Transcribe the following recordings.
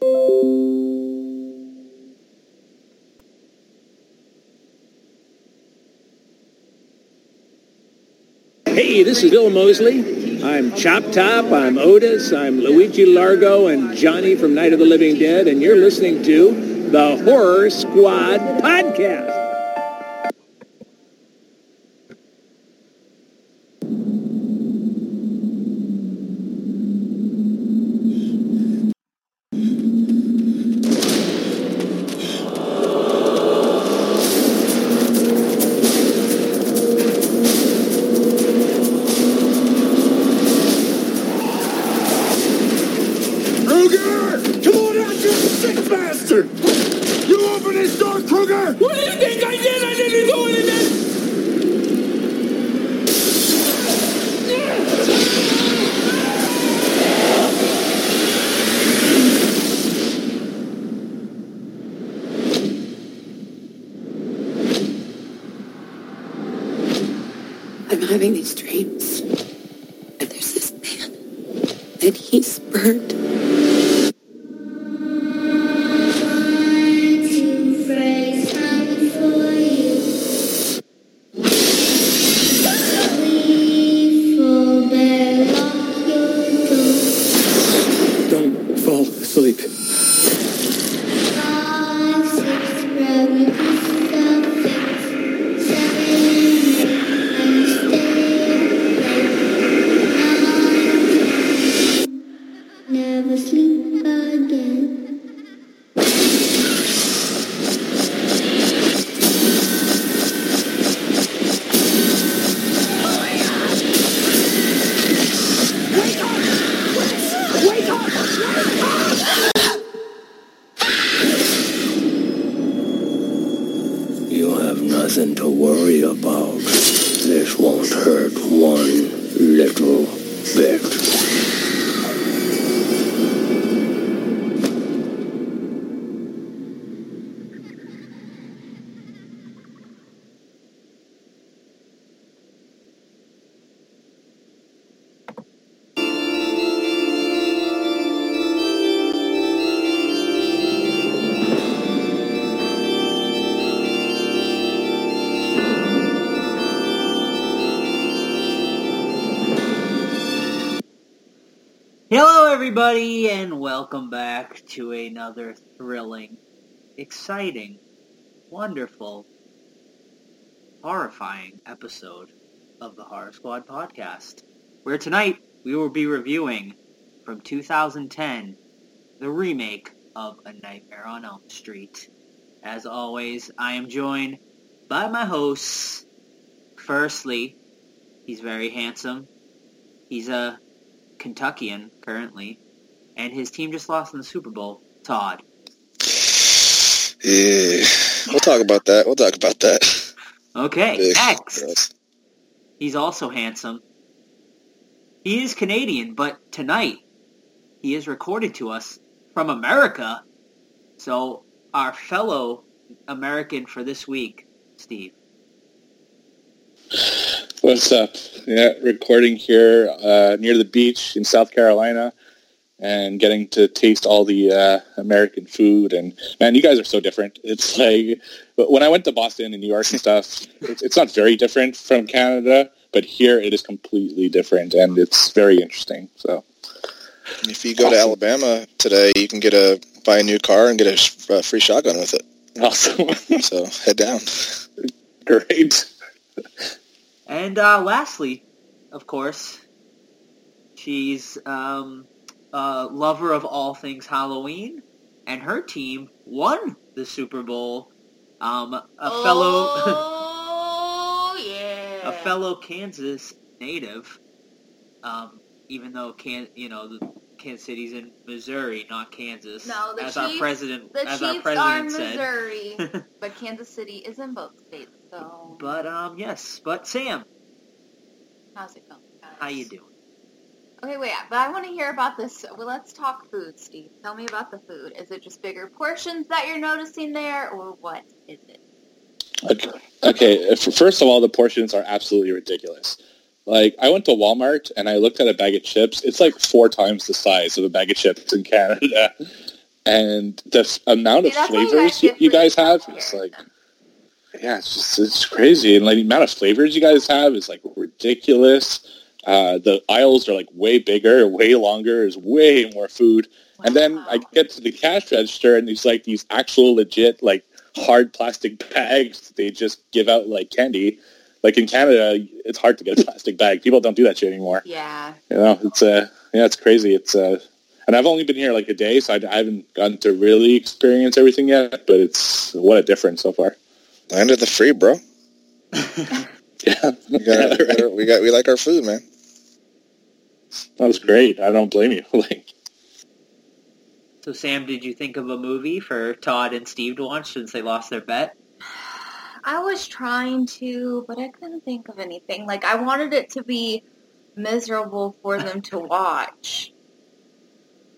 Hey, this is Bill Moseley. I'm Chop Top, I'm Otis, I'm Luigi Largo, and Johnny from Night of the Living Dead, and you're listening to the Horror Squad Podcast. Exciting, wonderful, horrifying episode of the Horror Squad podcast. Where tonight we will be reviewing from 2010 the remake of A Nightmare on Elm Street. As always, I am joined by my hosts. Firstly, he's very handsome. He's a Kentuckian currently, and his team just lost in the Super Bowl. Todd. Yeah, we'll talk about that. We'll talk about that. Okay, Big next. gross. He's also handsome. He is Canadian, but tonight he is recorded to us from America. So our fellow American for this week, Steve. What's up? Yeah, recording here uh, near the beach in South Carolina and getting to taste all the uh, American food. And man, you guys are so different. It's like when I went to Boston and New York and stuff, it's, it's not very different from Canada, but here it is completely different and it's very interesting. So If you go to Alabama today, you can get a buy a new car and get a sh- uh, free shotgun with it. awesome. So head down. Great. And uh, lastly, of course, she's um, a lover of all things Halloween, and her team won the Super Bowl. Um, a fellow, Oh yeah. a fellow Kansas native, um, even though can you know the Kansas City's in Missouri, not Kansas. No, the as our Chiefs- president, The as Chiefs our president are said. Missouri, but Kansas City is in both states. So But um, yes. But Sam, how's it going? guys? how you doing? Okay, wait, but I want to hear about this. Well, let's talk food, Steve. Tell me about the food. Is it just bigger portions that you're noticing there, or what is it? Okay. okay. Uh, first of all, the portions are absolutely ridiculous. Like, I went to Walmart and I looked at a bag of chips. It's like four times the size of a bag of chips in Canada. and the amount See, of what you flavors guys you, get you for guys have is like yeah, it's just it's crazy, and like the amount of flavors you guys have is like ridiculous. Uh, the aisles are like way bigger, way longer. There's way more food, and then I get to the cash register, and there's like these actual legit like hard plastic bags they just give out like candy. Like in Canada, it's hard to get a plastic bag. People don't do that shit anymore. Yeah. You know, it's uh, yeah, it's crazy. It's uh, and I've only been here like a day, so I, I haven't gotten to really experience everything yet. But it's what a difference so far. Land of the free, bro. Yeah, We got, we, got our- we got we like our food, man. That was great. I don't blame you. like, So, Sam, did you think of a movie for Todd and Steve to watch since they lost their bet? I was trying to, but I couldn't think of anything. Like I wanted it to be miserable for them to watch.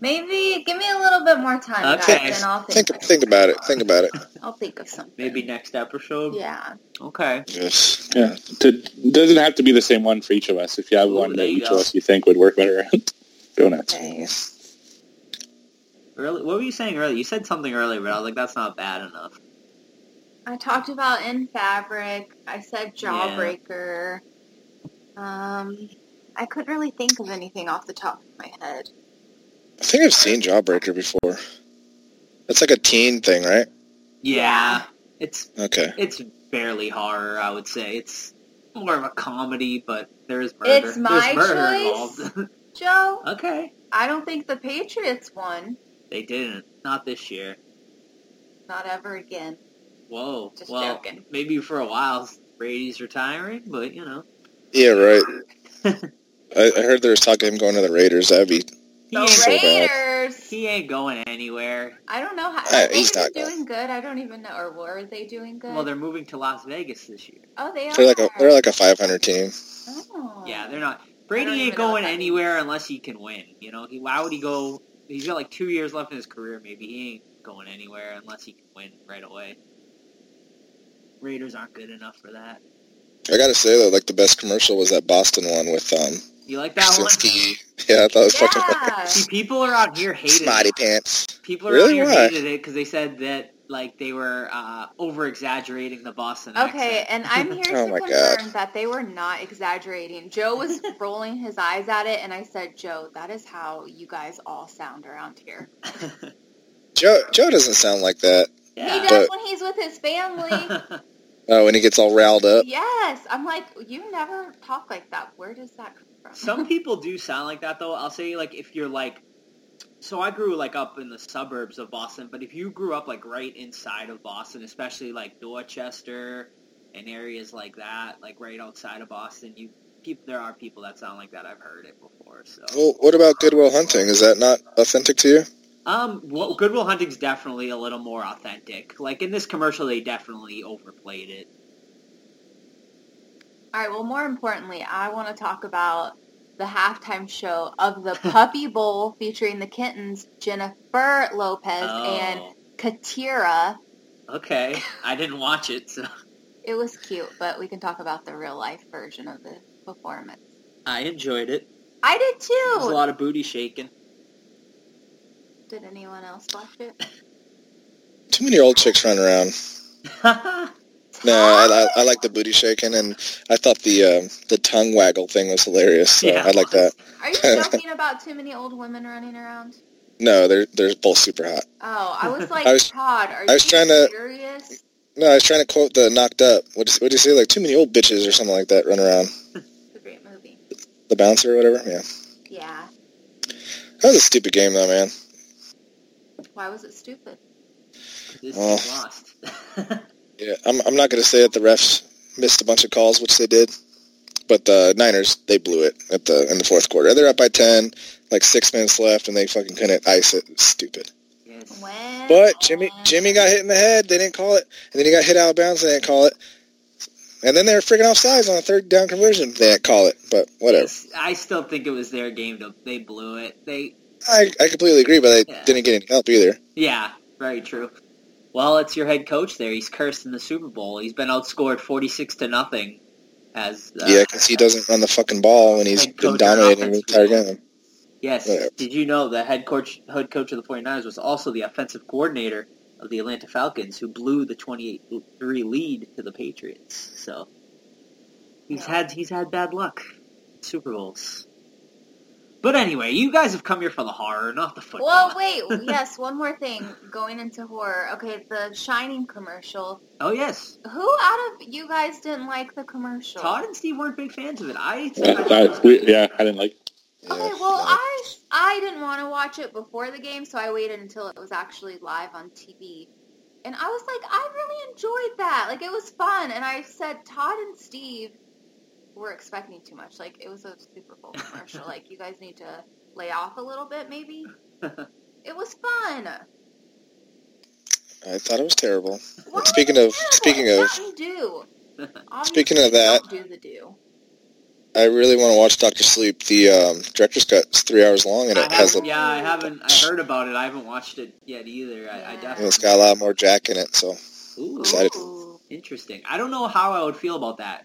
Maybe give me a little bit more time, Okay. guys, and I'll think. Think think about it. Think about it. I'll think of something. Maybe next episode? Yeah. Okay. Just yeah, it doesn't have to be the same one for each of us. If you have Ooh, one that each go. of us you think would work better, go nuts. Okay. Early, what were you saying earlier? You said something earlier, but I was like, that's not bad enough. I talked about in fabric. I said jawbreaker. Um, I couldn't really think of anything off the top of my head. I think I've seen Jawbreaker before. That's like a teen thing, right? Yeah. It's Okay. it's barely horror, I would say. It's more of a comedy, but there is murder. It's my There's murder choice. involved. Joe, okay. I don't think the Patriots won. They didn't. Not this year. Not ever again. Whoa. Just well, joking. maybe for a while Brady's retiring, but you know. Yeah, right. I, I heard there was talk of him going to the Raiders. That'd be He The ain't, so. Raiders. he ain't going anywhere. I don't know how. Uh, Are he's even not going. doing good? I don't even know. Or were they doing good? Well, they're moving to Las Vegas this year. oh, they are. they're like a they're like a 500 team. Oh. Yeah, they're not. Brady ain't even know what going that means. anywhere unless he can win. You know, he, why would he go? He's got like two years left in his career. Maybe he ain't going anywhere unless he can win right away. Raiders aren't good enough for that. I gotta say though, like the best commercial was that Boston one with um You like that one? Krasinski. Yeah, I thought it was fucking Yeah. See, people around here hated smarty it. pants. People around Really? here Why? hated it because they said that like they were uh, over exaggerating the Boston Okay, accent. and I'm here Oh to my confirm God. that they were not exaggerating. Joe was rolling his eyes at it, and I said, Joe, that is how you guys all sound around here. Joe Joe doesn't sound like that. He does But- when he's with his family. Oh, when he gets all riled up. yes, I'm like, you never talk like that. Where does that come from? Some people do sound like that though. I'll say like if you're like so I grew like up in the suburbs of Boston, but if you grew up like right inside of Boston, especially like Dorchester and areas like that, like right outside of Boston, you people there are people that sound like that. I've heard it before. So Well, what about Good Will Hunting? Is that not authentic to you? um well, Good Will Hunting's definitely a little more authentic. Like in this commercial they definitely overplayed it. All right, well, more importantly, I want to talk about the halftime show of the Puppy Bowl featuring the kittens Jennifer Lopez and Oh. Shakira. Okay. I didn't watch it, so It was cute, but we can talk about the real life version of the performance. I enjoyed it. I did too. There's a lot of booty shaking. Did anyone else watch it? Too many old chicks running around. No, I, I, I like the booty shaking, and I thought the um, the tongue waggle thing was hilarious. So Yeah, I like that. Are you talking about too many old women running around? No, they're they're both super hot. Oh, I was like, I was- Todd, are I was you trying to- serious? No, I was trying to quote the knocked up. What did what you say? Like too many old bitches or something like that run around. It's a great movie. The bouncer or whatever. Yeah, Yeah. that was a stupid game though, man. Why was it stupid? This Well. lost. Yeah, I'm I'm not gonna say that the refs missed a bunch of calls, which they did, but the Niners they blew it at the in the fourth quarter. They're up by ten, like six minutes left, and they fucking couldn't ice it. Stupid. When? But Jimmy Jimmy got hit in the head. They didn't call it, and then he got hit out of bounds. They didn't call it. And then they were freaking off sides on a third down conversion. They didn't call it, but whatever. I still think it was their game. To, they blew it. They, I, I completely agree, but they Yeah. didn't get any help either. yeah, very true. Well, it's your head coach there. He's cursed in the Super Bowl. He's been outscored forty-six to nothing. As uh, Yeah, because he doesn't run the fucking ball, and he's been dominating the entire game. Yes. Whatever. Did you know the head coach head coach of the 49ers was also the offensive coordinator of the Atlanta Falcons who blew the 28-3 lead to the Patriots. So he's had he's had bad luck. in Super Bowls. But anyway, you guys have come here for the horror, not the football. Well, wait. Yes, one more thing. Going into horror. Okay, the Shining commercial. Oh yes. Who out of you guys didn't like the commercial? Todd and Steve weren't big fans of it. I Uh, that- we- yeah, I didn't like. Okay, well, I I didn't want to watch it before the game, so I waited until it was actually live on TV. And I was like, I really enjoyed that. Like, it was fun. And I said, Todd and Steve were expecting too much. Like, it was a Super Bowl commercial. like, you guys need to lay off a little bit, maybe. It was fun. I thought it was terrible. Why Speaking of it speaking terrible? of, It's Mountain Dew. Speaking of that- don't the do. I really want to watch Doctor Sleep. The um, director's cut is three hours long, and I it has a, yeah, I haven't. I heard about it. I haven't watched it yet either. I, I definitely. it's got a lot more Jack in it. So Ooh, excited. interesting. I don't know how I would feel about that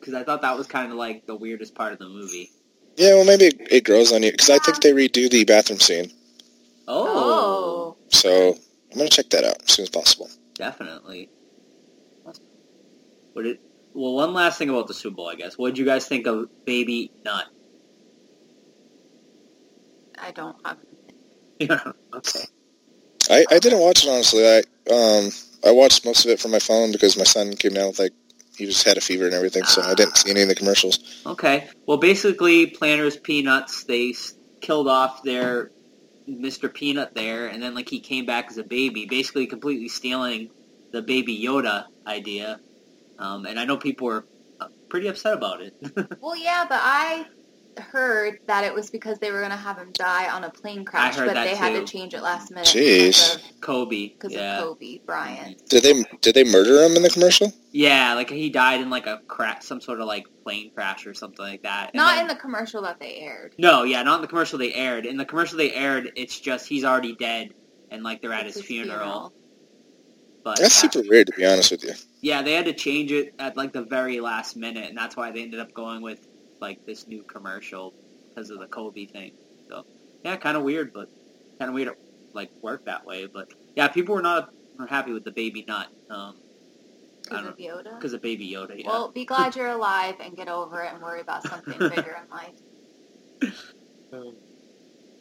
because I thought that was kind of like the weirdest part of the movie. yeah, well maybe it, it grows on you because I think they redo the bathroom scene. Oh, So I'm gonna check that out as soon as possible. definitely. Would it? Well, one last thing about the Super Bowl, I guess. What did you guys think of Baby Nut? I don't have. okay. I, I didn't watch it honestly. I um I watched most of it from my phone because my son came down with like he just had a fever and everything, so I didn't see any of the commercials. Okay. Well, basically, Planters Peanuts they killed off their Mr. Peanut there, and then like he came back as a baby, basically completely stealing the Baby Yoda idea. Um, and I know people were uh, pretty upset about it. Well, yeah, but I heard that it was because they were going to have him die on a plane crash, heard but that they had to change it last minute Jeez. because of, Kobe. 'cause yeah. of Kobe Bryant. Did they did they murder him in the commercial? Yeah, like he died in like a crash, some sort of like plane crash or something like that. And Not then- in the commercial that they aired. No, yeah, not in the commercial they aired. In the commercial they aired, it's just he's already dead, and like they're at his, his funeral. funeral. But That's super weird to be honest with you. yeah, they had to change it at like the very last minute, and that's why they ended up going with like this new commercial because of the Kobe thing. So yeah, kind of weird, but kind of weird it like worked that way. But yeah, people were not were happy with the baby nut. Um, I Because don't of Yoda? because of baby Yoda. Yeah. Well, be glad you're alive and get over it and worry about something bigger in life.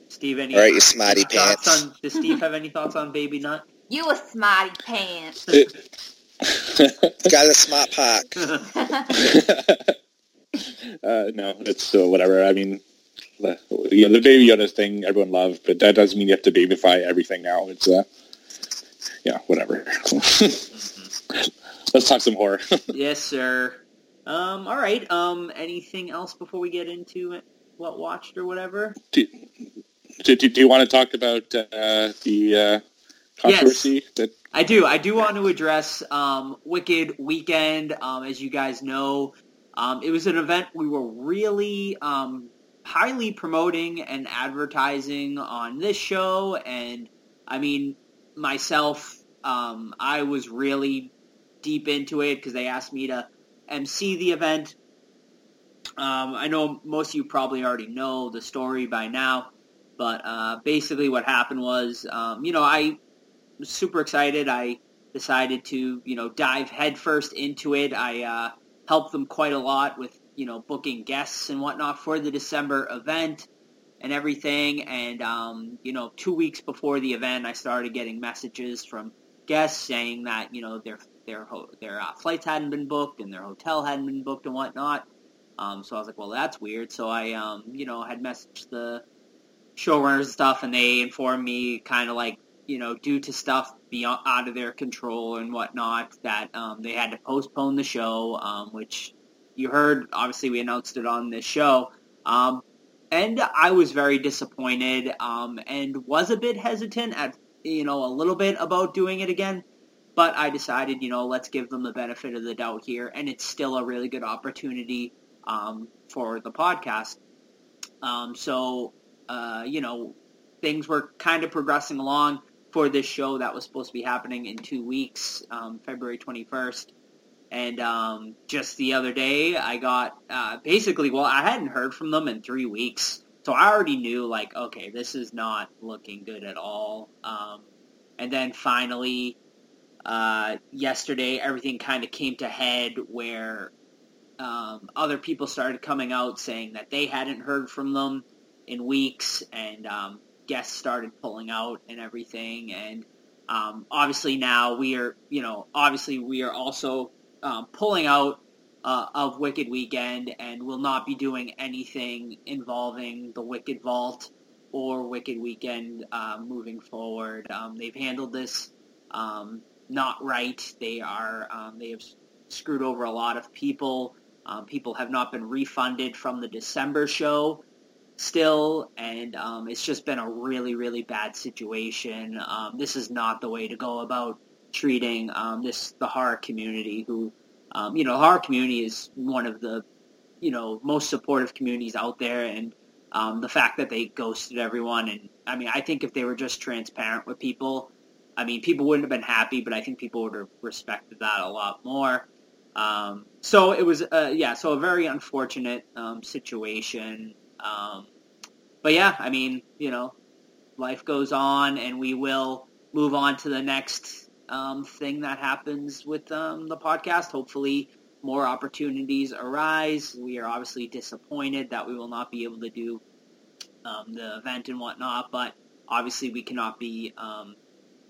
Steve, any All right, you smarty any thoughts pants. On, does Steve have any thoughts on baby nut? You a smarty pants. Got a smart pack. uh, no, it's uh, whatever. I mean, the, yeah, the Baby Yoda thing everyone loved, but that doesn't mean you have to babyfy everything now. It's uh, yeah, whatever. Let's talk some horror. yes, sir. Um, all right. Um, anything else before we get into it? What watched or whatever? do, do, do you want to talk about uh, the uh, controversy that I do. I do want to address um, Wicked Weekend. Um, as you guys know, um, it was an event we were really um, highly promoting and advertising on this show. And I mean, myself, um, I was really deep into it because they asked me to MC the event. Um, I know most of you probably already know the story by now, but uh, basically what happened was, um, you know, I was super excited. I decided to, you know, dive headfirst into it. I uh, helped them quite a lot with, you know, booking guests and whatnot for the December event and everything. And, um, you know, two weeks before the event, I started getting messages from guests saying that, you know, their their their uh, flights hadn't been booked and their hotel hadn't been booked and whatnot. Um, so I was like, well, that's weird. So I, um, you know, had messaged the showrunners and stuff, and they informed me kind of like, you know, due to stuff beyond out of their control and whatnot, that um, they had to postpone the show, um, which you heard. Obviously, we announced it on this show. Um, and I was very disappointed um, and was a bit hesitant at, you know, a little bit about doing it again. But I decided, you know, let's give them the benefit of the doubt here, and it's still a really good opportunity um, for the podcast. Um, so, uh, you know, things were kind of progressing along for this show that was supposed to be happening in two weeks, um, February 21st. And um, just the other day, I got uh, basically, well, I hadn't heard from them in three weeks. so I already knew like, okay, this is not looking good at all. Um, and then finally, uh, yesterday, everything kind of came to head where um, other people started coming out saying that they hadn't heard from them in weeks, and um, guests started pulling out and everything. And um, obviously now we are, you know, obviously we are also um, pulling out uh, of Wicked Weekend and will not be doing anything involving the Wicked Vault or Wicked Weekend uh, moving forward. Um, they've handled this um, not right. They are um, they have screwed over a lot of people. Um, people have not been refunded from the December show still, and um, it's just been a really really bad situation. Um, this is not the way to go about treating this the horror community who um, you know, our community is one of the, you know, most supportive communities out there, and um, the fact that they ghosted everyone, and I mean, I think if they were just transparent with people, I mean, people wouldn't have been happy, but I think people would have respected that a lot more. Um, so it was, uh, yeah, so a very unfortunate um, situation. Um, but yeah, I mean, you know, life goes on, and we will move on to the next um, thing that happens with um, the podcast. Hopefully, more opportunities arise. We are obviously disappointed that we will not be able to do um, the event and whatnot, but obviously we cannot be um,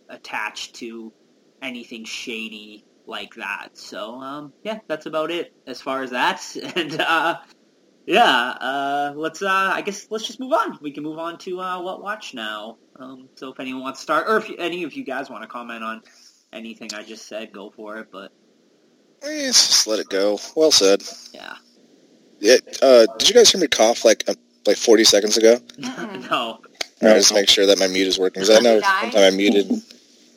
attached to anything shady like that. So um, yeah, that's about it as far as that. And uh, yeah, uh, let's. Uh, I guess let's just move on. We can move on to uh, what watch now. Um, so if anyone wants to start, or if any of you guys want to comment on anything I just said, go for it. But Eh, just let it go. Well said. yeah, Yeah. Uh, did you guys hear me cough like uh, like 40 seconds ago? no, I just make sure that my mute is working because I know one time I muted.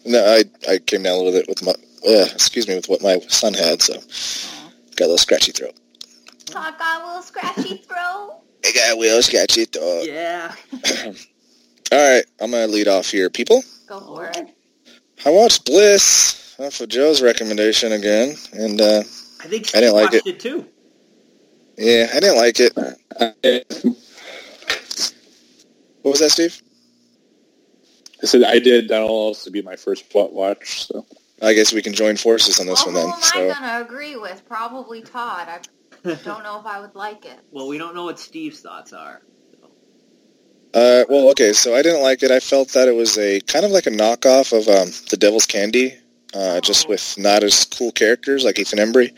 No, I I came down a little bit with my uh, excuse me with what my son had, so got a little scratchy throat. Talk got a little scratchy throat. I got a little scratchy throat. yeah, All right, I'm gonna lead off here, people. Go for it. I watched Bliss off of Joe's recommendation again, and uh, I think I didn't like watched it. it too. yeah, I didn't like it. What was that, Steve? I said I did. That'll also be my first what watch. So I guess we can join forces on this well, one who then. am So I gonna agree with? Probably Todd. I don't know if I would like it. Well, we don't know what Steve's thoughts are. Uh, well, okay, so I didn't like it. I felt that it was a kind of like a knockoff of um, The Devil's Candy, uh, just with not as cool characters like Ethan Embry.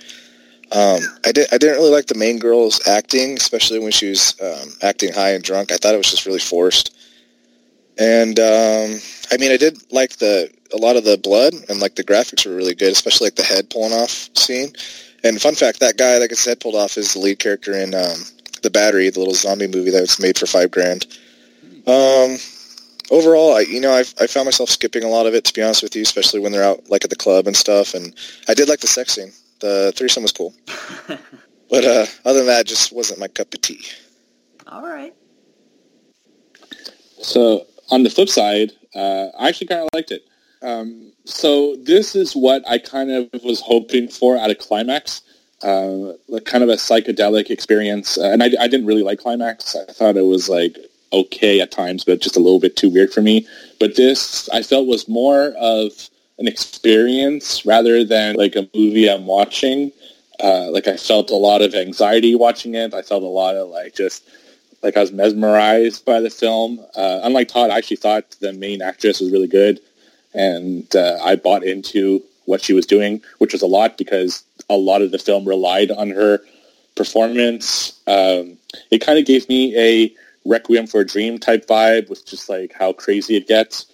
Um, I, did, I didn't really like the main girl's acting, especially when she was um, acting high and drunk. I thought it was just really forced. And um, I mean, I did like the a lot of the blood and like the graphics were really good, especially like the head pulling off scene. And fun fact, that guy that gets his head pulled off is the lead character in um, the Battery, the little zombie movie that was made for five grand. Um, overall, I you know I I found myself skipping a lot of it to be honest with you, especially when they're out like at the club and stuff. And I did like the sex scene. The threesome was cool, but uh, other than that, it just wasn't my cup of tea. All right. So on the flip side, uh, I actually kind of liked it. Um, so this is what I kind of was hoping for at a climax, uh, like kind of a psychedelic experience. Uh, and I, I didn't really like climax. I thought it was like okay at times, but just a little bit too weird for me. But this I felt was more of an experience rather than like a movie I'm watching. Uh, like I felt a lot of anxiety watching it. I felt a lot of like just like I was mesmerized by the film. Uh, unlike Todd, I actually thought the main actress was really good, and uh, I bought into what she was doing, which was a lot because a lot of the film relied on her performance. Um, it kind of gave me a Requiem for a Dream type vibe with just like how crazy it gets.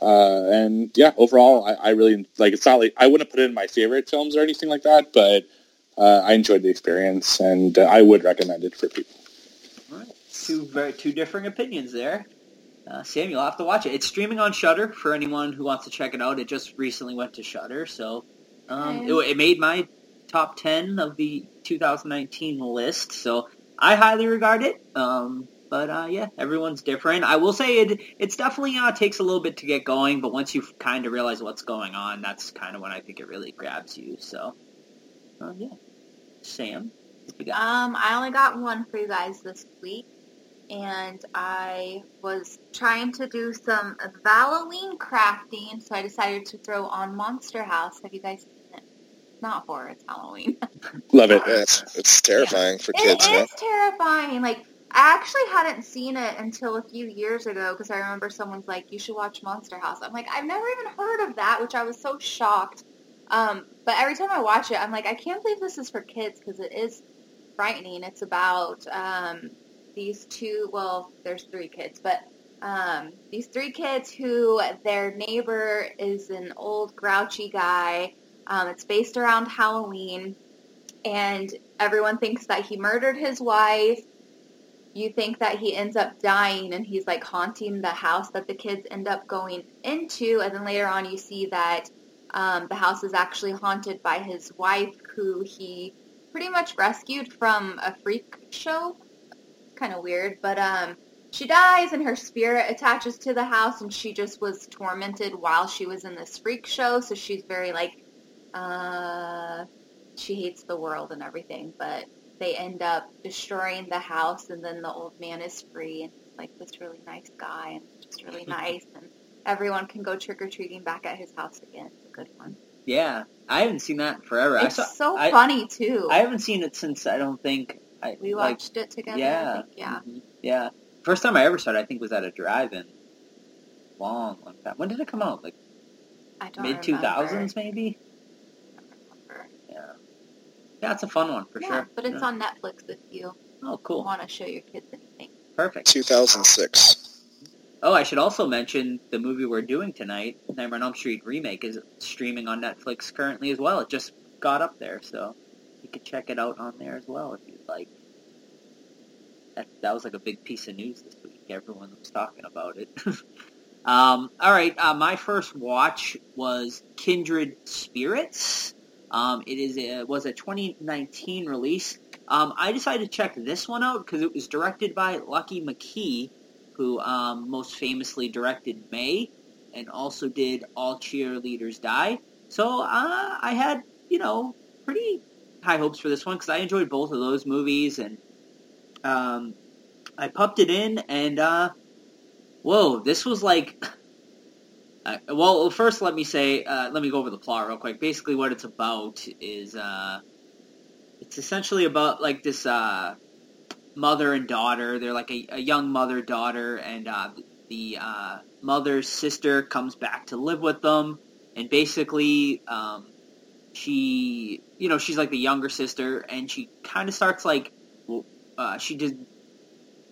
Uh, and yeah, overall, I, I really like. It's not like I wouldn't put it in my favorite films or anything like that, but uh, I enjoyed the experience, and uh, I would recommend it for people. Two very two differing opinions there. Uh, Sam, you'll have to watch it. It's streaming on Shudder for anyone who wants to check it out. It just recently went to Shudder, so um, it, it made my top ten of the 2019 list. So I highly regard it. Um, but uh, yeah, everyone's different. I will say it it's definitely uh, takes a little bit to get going, but once you kind of realize what's going on, that's kind of when I think it really grabs you. So uh, yeah, Sam, what you got? Um, I only got one for you guys this week, and I was trying to do some Halloween crafting, so I decided to throw on Monster House. Have you guys seen it? Not horror, it's Halloween. Love it. It's it's terrifying for It kids. is man. terrifying. Like I actually hadn't seen it until a few years ago because I remember someone's like, "You should watch Monster House." I'm like, I've never even heard of that, which I was so shocked. Um, but every time I watch it, I'm like, I can't believe this is for kids because it is frightening. It's about um, these two. Well, there's three kids, but um, these three kids who their neighbor is an old grouchy guy. Um, it's based around Halloween, and everyone thinks that he murdered his wife. You think that he ends up dying and he's like haunting the house that the kids end up going into, and then later on you see that um, the house is actually haunted by his wife, who he pretty much rescued from a freak show. Kind of weird, but um, she dies and her spirit attaches to the house, and she just was tormented while she was in this freak show. So she's very like, uh, she hates the world and everything. But they end up destroying the house, and then the old man is free and he's like this really nice guy and just really nice, and everyone can go trick or treating back at his house again. It's a good one. Yeah, I haven't seen that in forever. It's saw, so I, funny too. I haven't seen it since I don't think I we like, watched it together. yeah, I think. yeah. mhm, yeah. First time I ever saw it, I think, was at a drive-in. Long, long time. When did it come out? Like mid two thousands, maybe. remember. Yeah, yeah, it's a fun one for yeah, sure. but it's Yeah. on Netflix if you Oh, cool, want to show your kids anything. perfect. 2006. Oh, I should also mention the movie we're doing tonight, Nightmare on Elm Street remake, is streaming on Netflix currently as well. It just got up there, so you could check it out on there as well if you'd like. That that was like a big piece of news this week. Everyone was talking about it. um, all right, uh, my first watch was Kindred Spirits. Um, it is a, was a 2019 release. Um, I decided to check this one out because it was directed by Lucky McKee, who um, most famously directed May and also did All Cheerleaders Die. So uh, I had, you know, pretty high hopes for this one because I enjoyed both of those movies and um, I popped it in and uh, whoa, this was like. Uh, well, first let me say, uh, let me go over the plot real quick. Basically, what it's about is uh, it's essentially about like this uh, mother and daughter. They're like a, a young mother daughter, and uh, the uh, mother's sister comes back to live with them, and basically, um, she, you know, she's like the younger sister, and she kind of starts like, uh, she did,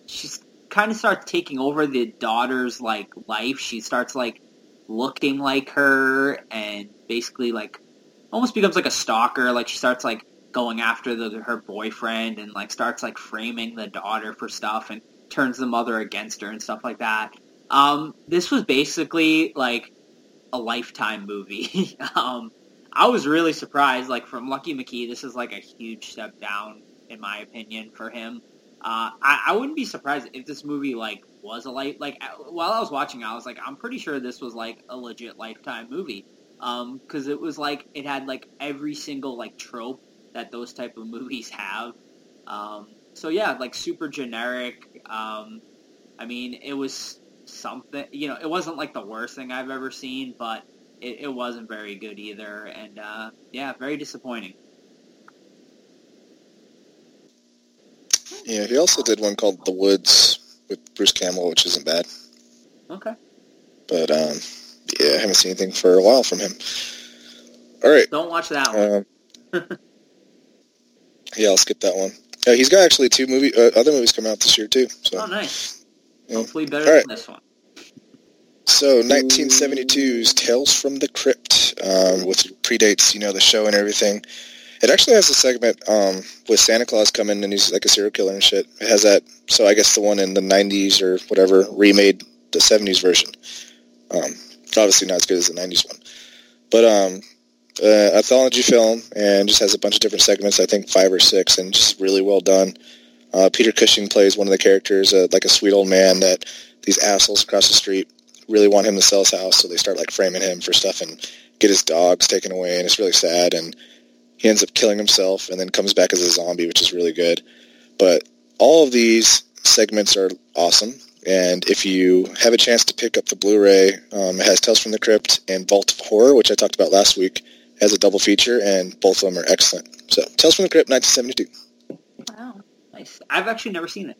she's kind of starts taking over the daughter's like life. She starts like looking like her, and basically like almost becomes like a stalker. Like she starts like going after the, her boyfriend and like starts like framing the daughter for stuff and turns the mother against her and stuff like that. Um, this was basically like a lifetime movie. um, I was really surprised. Like from Lucky McKee, this is like a huge step down in my opinion for him. Uh, I, I wouldn't be surprised if this movie like was a light. Like while I was watching, I was like, I'm pretty sure this was like a legit lifetime movie because it was like it had like every single like trope that those type of movies have. Um, so yeah, like super generic. Um, I mean, it was something. You know, it wasn't like the worst thing I've ever seen, but it, it wasn't very good either. And uh, yeah, very disappointing. Yeah, he also did one called The Woods with Bruce Campbell, which isn't bad. Okay. But um, yeah, I haven't seen anything for a while from him. All right. Don't watch that one. Um, yeah, I'll skip that one. Yeah, he's got actually two movie uh, other movies coming out this year too. So, Oh, nice. yeah. Hopefully better All right. than this one. So 1972's Tales from the Crypt, um, which predates you know the show and everything. It actually has a segment um, with Santa Claus coming and he's like a serial killer and shit. It has that. So I guess the one in the 90s or whatever remade the 70s version. Um, obviously not as good as the 90s one, but um, uh, anthology film and just has a bunch of different segments. I think five or six, and just really well done. Uh, Peter Cushing plays one of the characters, uh, like a sweet old man that these assholes across the street really want him to sell his house, so they start like framing him for stuff and get his dogs taken away, and it's really sad. And he ends up killing himself, and then comes back as a zombie, which is really good. But all of these segments are awesome. And if you have a chance to pick up the Blu-ray, um, it has Tales from the Crypt and Vault of Horror, which I talked about last week, as a double feature, and both of them are excellent. So, Tales from the Crypt, 1972. Wow, nice. I've actually never seen it,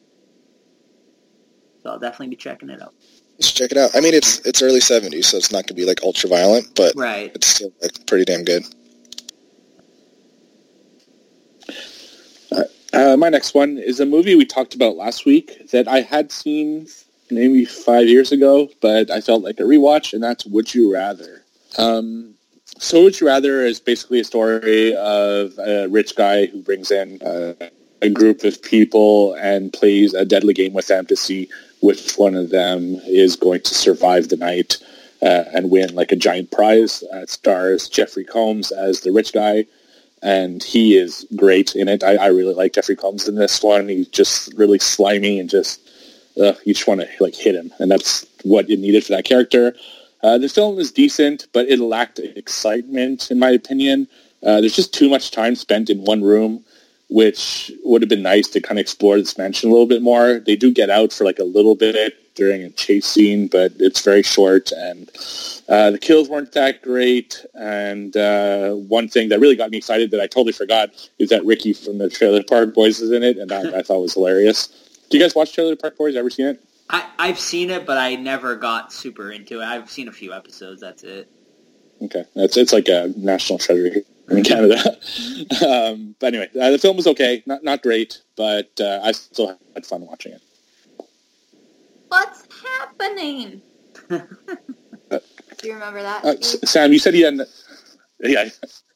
so I'll definitely be checking it out. You should check it out. I mean, it's it's early 70s, so it's not going to be like ultra violent, but Right. it's still like, pretty damn good. Uh, my next one is a movie we talked about last week that I had seen maybe five years ago, but I felt like a rewatch, and that's Would You Rather. Um, so Would You Rather is basically a story of a rich guy who brings in uh, a group of people and plays a deadly game with them to see which one of them is going to survive the night uh, and win like a giant prize. Uh, it stars Jeffrey Combs as the rich guy and he is great in it. I, I really like Jeffrey Combs in this one. He's just really slimy and just uh, you just want to like hit him, and that's what it needed for that character. Uh, the film is decent, but it lacked excitement, in my opinion. Uh, there's just too much time spent in one room, which would have been nice to kind of explore this mansion a little bit more. They do get out for like a little bit during a chase scene, but it's very short, and uh, the kills weren't that great. And uh, one thing that really got me excited that I totally forgot is that Ricky from the Trailer Park Boys is in it, and that I thought was hilarious. Do you guys watch Trailer Park Boys? Ever seen it? I, I've seen it, but I never got super into it. I've seen a few episodes. That's it. Okay, it's it's like a national treasure in Canada. um, but anyway, uh, the film was okay, not not great, but uh, I still had fun watching it. What's happening? Do you remember that? Uh, Sam, you said you hadn't. Yeah,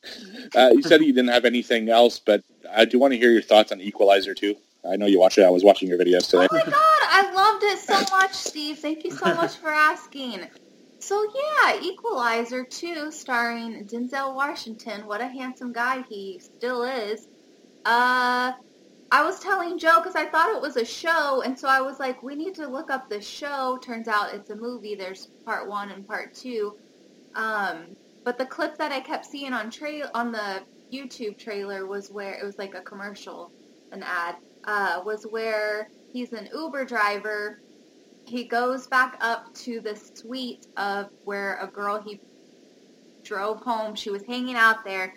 uh, you said you didn't have anything else, but I do want to hear your thoughts on Equalizer 2. I know you watched it. I was watching your videos today. Oh my god, I loved it so much, Steve. Thank you so much for asking. So yeah, Equalizer 2, starring Denzel Washington. What a handsome guy he still is. Uh, I was telling Joe because I thought it was a show, and so I was like, we need to look up the show. Turns out it's a movie. There's part one and part two. Um, but the clip that I kept seeing on trail on the YouTube trailer was where it was like a commercial, an ad, uh, was where he's an Uber driver. He goes back up to the suite of where a girl he drove home. She was hanging out there.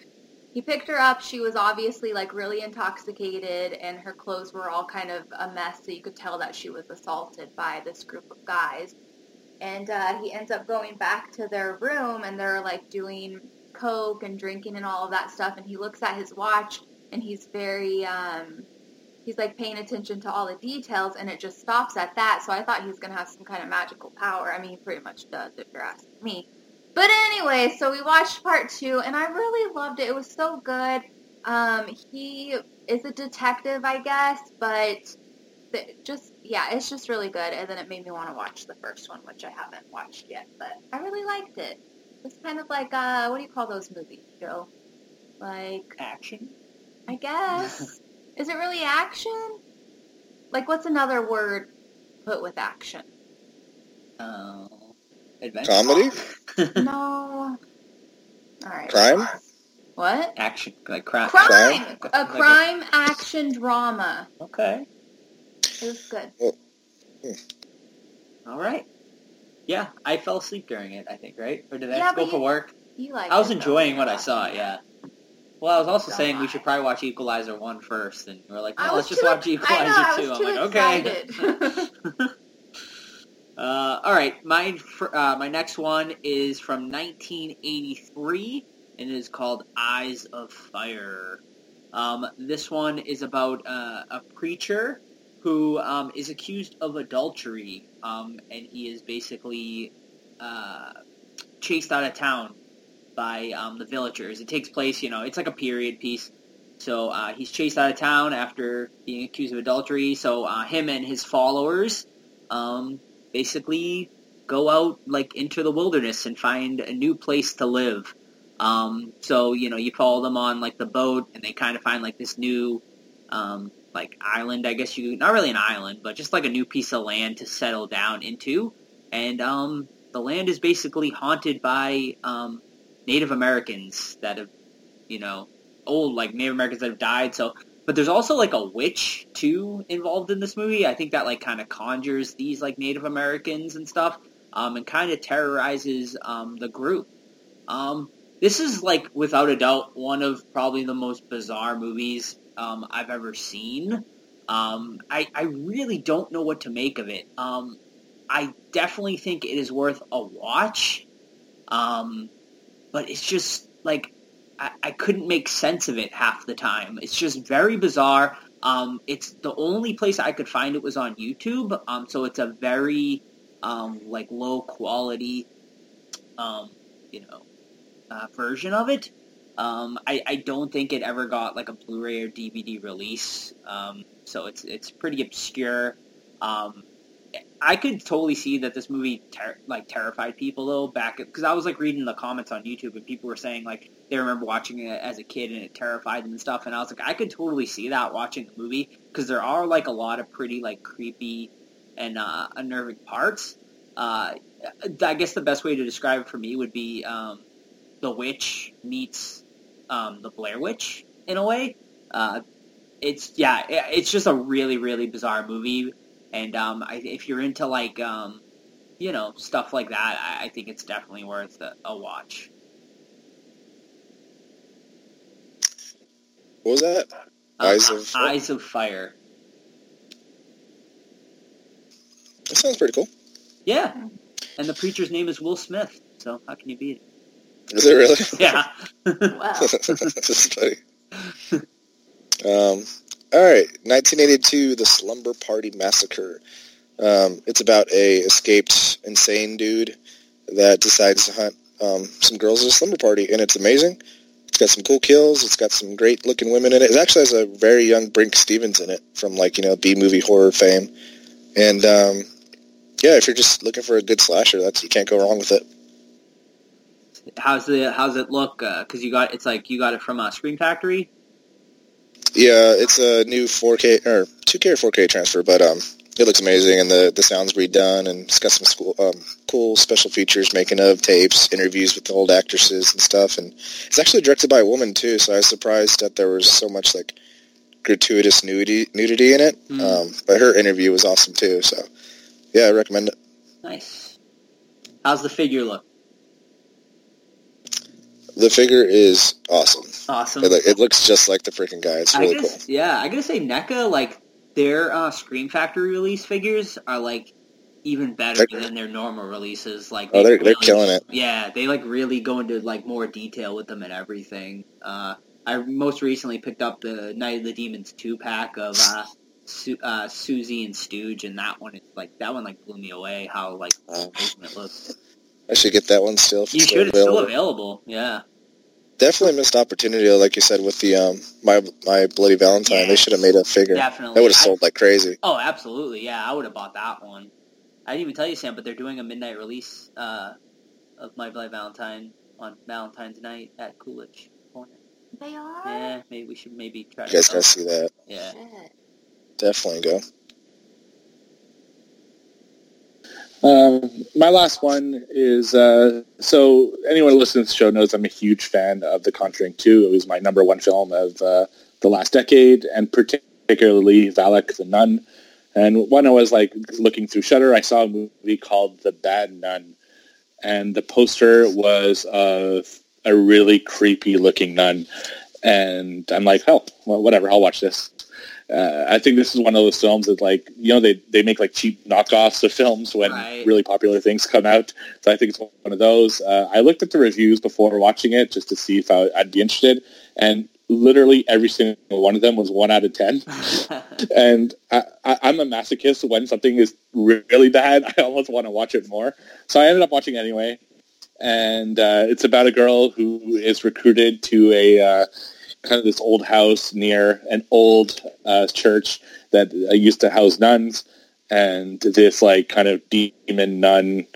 He picked her up. She was obviously like really intoxicated, and her clothes were all kind of a mess. So you could tell that she was assaulted by this group of guys. And uh, he ends up going back to their room, and they're like doing coke and drinking and all of that stuff. And he looks at his watch, and he's very um, he's like paying attention to all the details, and it just stops at that. So I thought he was gonna have some kind of magical power. I mean, he pretty much does if you're asking me. But anyway, so we watched part two, and I really loved it. It was so good. Um, he is a detective, I guess, but the, just yeah, it's just really good. And then it made me want to watch the first one, which I haven't watched yet, but I really liked it. It's kind of like uh, what do you call those movies, Joe? Like Action. I guess. Is it really action? Like, what's another word put with action? Uh, adventure. Comedy? no. All right. Crime? What? Action. Like crime. Crime. A Like a- crime action drama. Okay. It was good. All right. Yeah, I fell asleep during it. I think, right? Or did I Yeah, have to but go for you- work? You like? I was it, though. enjoying what I saw. Yeah. Well, I was also Don't saying we should probably watch Equalizer one first, and we are like, "No, let's just watch Equalizer know, I 2. was I'm like, okay. Uh, all right, my uh, my next one is from 1983, and it is called Eyes of Fire. Um, this one is about uh, a preacher who um, is accused of adultery, um, and he is basically uh, chased out of town by um, the villagers. It takes place, you know, it's like a period piece. So uh, he's chased out of town after being accused of adultery. So uh, him and his followers um, basically go out like into the wilderness and find a new place to live. Um, so you know you follow them on like the boat, and they kind of find like this new um, like island. I guess you not really an island, but just like a new piece of land to settle down into. And um, the land is basically haunted by um, Native Americans that have you know old like Native Americans that have died. So but there's also like a witch too involved in this movie. I think that like kind of conjures these like Native Americans and stuff, um, and kind of terrorizes um, the group. Um, this is like without a doubt one of probably the most bizarre movies um, I've ever seen. Um, I, I really don't know what to make of it. Um, I definitely think it is worth a watch, um, but it's just like I, I couldn't make sense of it half the time. It's just very bizarre. Um, it's the only place I could find it was on YouTube, um, so it's a very um, like low quality, um, you know, uh, version of it. Um, I, I don't think it ever got like a Blu-ray or DVD release, um, so it's it's pretty obscure. Um, I could totally see that this movie ter- like terrified people though back because I was like reading the comments on YouTube and people were saying like they remember watching it as a kid and it terrified them and stuff and I was like I could totally see that watching the movie because there are like a lot of pretty like creepy and uh, unnerving parts. Uh, I guess the best way to describe it for me would be um, the witch meets um, the Blair Witch in a way. Uh, it's yeah, it's just a really really bizarre movie, and um, I, if you're into like um, you know stuff like that, I, I think it's definitely worth a, a watch. What was that? Uh, Eyes of Eyes of Fire. That sounds pretty cool. Yeah, and the preacher's name is Will Smith. So how can you beat it? Is it really? Yeah. Wow. this is funny. Um, all right, 1982, The Slumber Party Massacre. Um, it's about a escaped insane dude that decides to hunt um, some girls at a slumber party, and it's amazing. It's got some cool kills. It's got some great looking women in it. It actually has a very young Brinke Stevens in it from like you know B movie horror fame, and um, yeah, if you're just looking for a good slasher, that's you can't go wrong with it. how's the how's it look? Because you got it's like you got it from uh, Scream Factory. Yeah, it's a new 4K or 2K or 4K transfer, but um, it looks amazing, and the the sound's redone, and it's got some school, um, cool special features, making of tapes, interviews with the old actresses and stuff, and it's actually directed by a woman too. So I was surprised that there was so much like gratuitous nudity nudity in it. Mm. Um, but her interview was awesome too. So yeah, I recommend it. Nice. How's the figure look? The figure is awesome. Awesome. It, it looks just like the freaking guy. It's really guess, Yeah, I gotta say NECA, like their uh, Scream Factory release figures are like even better They're- than their normal releases. Like, Oh, they they're- they're killing it. Yeah, they like really go into like more detail with them and everything. Uh, I most recently picked up the Night of the Demons two pack of uh, Su- uh, Susie and Stooge, and that one is like that one like blew me away. How like Oh. amazing it looked. I should get that one still. You should. It's still available. Yeah. Definitely missed opportunity, like you said, with the um, my my Bloody Valentine. Yeah. They should have made a figure. Definitely. That would have sold like crazy. Oh, absolutely. Yeah, I would have bought that one. I didn't even tell you, Sam, but they're doing a midnight release uh, of My Bloody Valentine on Valentine's night at Coolidge Corner. They are? Yeah, maybe we should maybe try You to guys go. gotta see that. Yeah. Shit. Definitely go. Um, my last one is uh, so anyone listens to the show knows I'm a huge fan of The Conjuring 2. It was my number one film of uh, the last decade, and particularly Valak the Nun. And when I was like looking through Shudder, I saw a movie called The Bad Nun, and the poster was of a really creepy looking nun. And I'm like, oh, well, whatever, I'll watch this. Uh, I think this is one of those films that, like, you know, they, they make like cheap knockoffs of films when Right. really popular things come out. So I think it's one of those. Uh, I looked at the reviews before watching it just to see if I, I'd be interested, and literally every single one of them was one out of ten. and I, I, I'm a masochist. When something is really bad, I almost want to watch it more. So I ended up watching it anyway. And uh, it's about a girl who is recruited to a uh, kind of this old house near an old uh, church that used to house nuns. And this like kind of demon nun,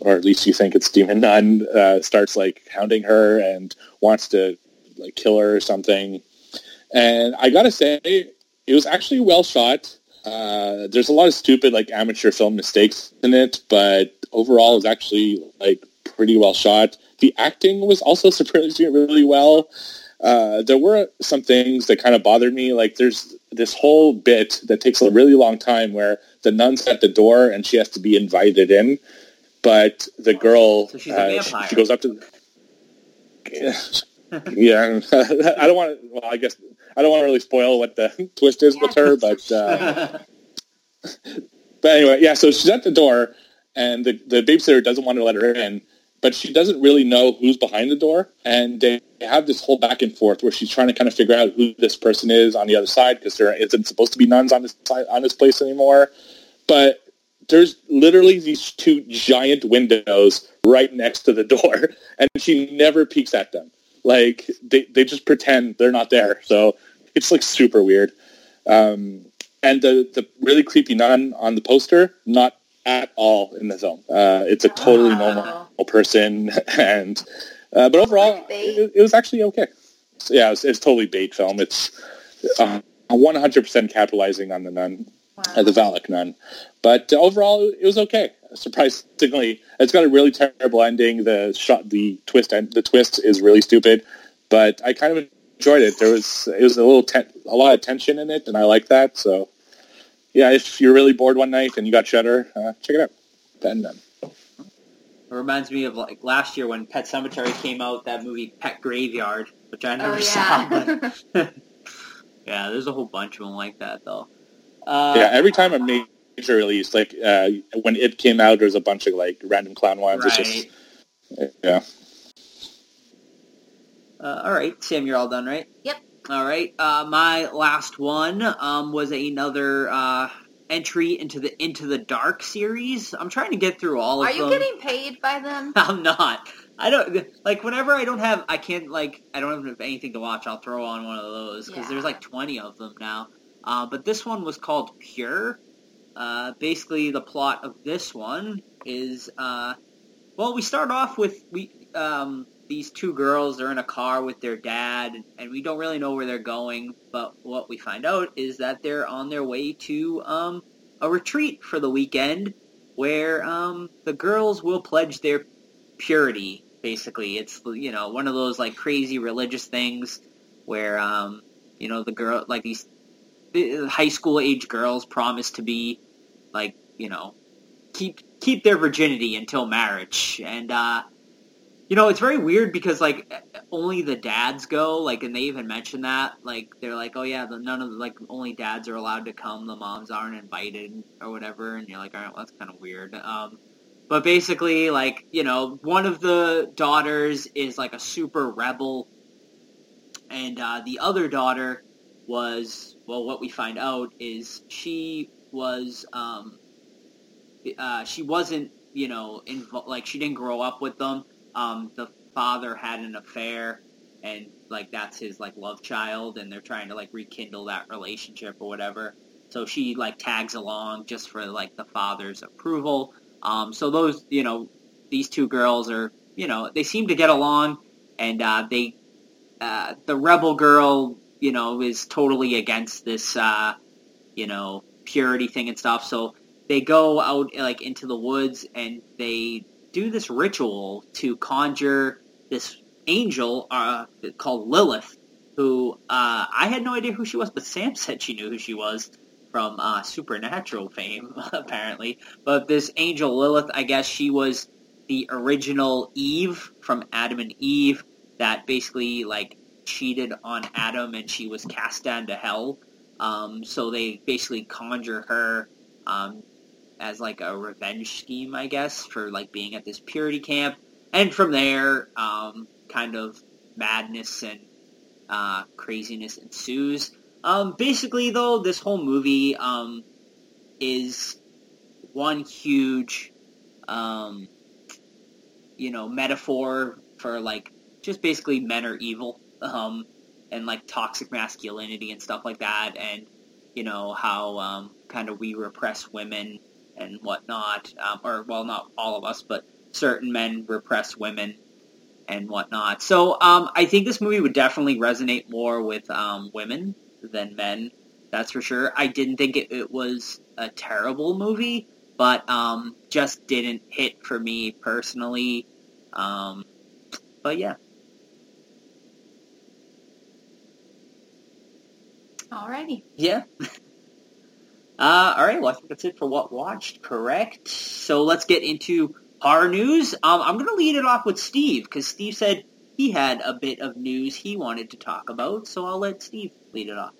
or at least you think it's demon nun, uh, starts like hounding her and wants to like kill her or something. And I gotta say, it was actually well shot. Uh, there's a lot of stupid like amateur film mistakes in it, but overall it's actually like pretty well shot. The acting was also surprisingly really well. Uh, there were some things that kind of bothered me. Like there's this whole bit that takes a really long time where the nun's at the door and she has to be invited in, but the girl So uh, she, she goes up to. yeah, I don't want to. Well, I guess I don't want to really spoil what the twist is with her, but. Uh, but anyway, yeah. So she's at the door, and the the babysitter doesn't want to let her in, but she doesn't really know who's behind the door, and they have this whole back and forth where she's trying to kind of figure out who this person is on the other side because there isn't supposed to be nuns on this on this place anymore. But there's literally these two giant windows right next to the door, and she never peeks at them. Like they they just pretend they're not there. So it's like super weird. Um, and the the really creepy nun on the poster, not at all in the film. Uh, it's a totally normal person, and uh, but overall, it, it was actually okay. So, yeah, it's, it's totally bait film. It's uh, 100% capitalizing on the nun, uh, the Valak nun. But uh, overall, it was okay. Surprisingly, it's got a really terrible ending. The shot, the twist, and the twist is really stupid. But I kind of enjoyed it. There was it was a little a lot of tension in it, and I like that. So yeah, if you're really bored one night and you got Shudder, uh, check it out. Then then. It reminds me of like last year when Pet Sematary came out, that movie Pet Graveyard, which I never Oh, saw. yeah. But yeah, there's a whole bunch of them like that though. Uh, yeah, every time a major release, like uh, when it came out, there's a bunch of like random clown ones. It's Right. just yeah. Uh, all right, Sam, you're all done, right? Yep. All right. Uh, my last one um, was another uh, entry into the Into the Dark series. I'm trying to get through all of them. Are you getting paid by them? I'm not. I don't like whenever I don't have I can't like I don't have anything to watch. I'll throw on one of those because Yeah. there's like 20 of them now. Uh, but this one was called Pure. Uh, basically, the plot of this one is uh, well, we start off with we um, these two girls are in a car with their dad, and we don't really know where they're going. But what we find out is that they're on their way to um, a retreat for the weekend, where um, the girls will pledge their purity. Basically, it's you know one of those like crazy religious things where um, you know the girl like these high school age girls promise to be like you know keep keep their virginity until marriage and uh you know it's very weird because like only the dads go like and they even mention that like they're like oh yeah the, none of the, like only dads are allowed to come the moms aren't invited or whatever and you're like all right well, that's kind of weird um but basically like you know one of the daughters is like a super rebel and uh, the other daughter was well what we find out is she was um uh, she wasn't you know invo- like she didn't grow up with them um the father had an affair and like that's his like love child and they're trying to like rekindle that relationship or whatever. So she like tags along just for like the father's approval. Um so those you know these two girls are you know they seem to get along and uh they uh the rebel girl you know is totally against this uh you know purity thing and stuff. So they go out like into the woods and they do this ritual to conjure this angel uh, called Lilith, who uh, I had no idea who she was, but Sam said she knew who she was from uh, Supernatural fame, apparently. But this angel Lilith, I guess she was the original Eve from Adam and Eve that basically like cheated on Adam and she was cast down to hell. Um, so they basically conjure her um, as like a revenge scheme, I guess, for like being at this purity camp. And from there, um, kind of madness and uh, craziness ensues. Um, basically, though, this whole movie um, is one huge, um, you know, metaphor for like just basically men are evil, um, and like toxic masculinity and stuff like that, and you know how um, kind of we repress women and whatnot, um, or well, not all of us, but certain men repress women and whatnot. So um, I think this movie would definitely resonate more with um, women than men. That's for sure. I didn't think it, it was a terrible movie, but um, just didn't hit for me personally. Um, but yeah. Alrighty. Yeah. Uh, all right. Well, I think that's it for what watched. Correct. So let's get into horror news. Um, I'm going to lead it off with Steve because Steve said he had a bit of news he wanted to talk about. So I'll let Steve lead it off.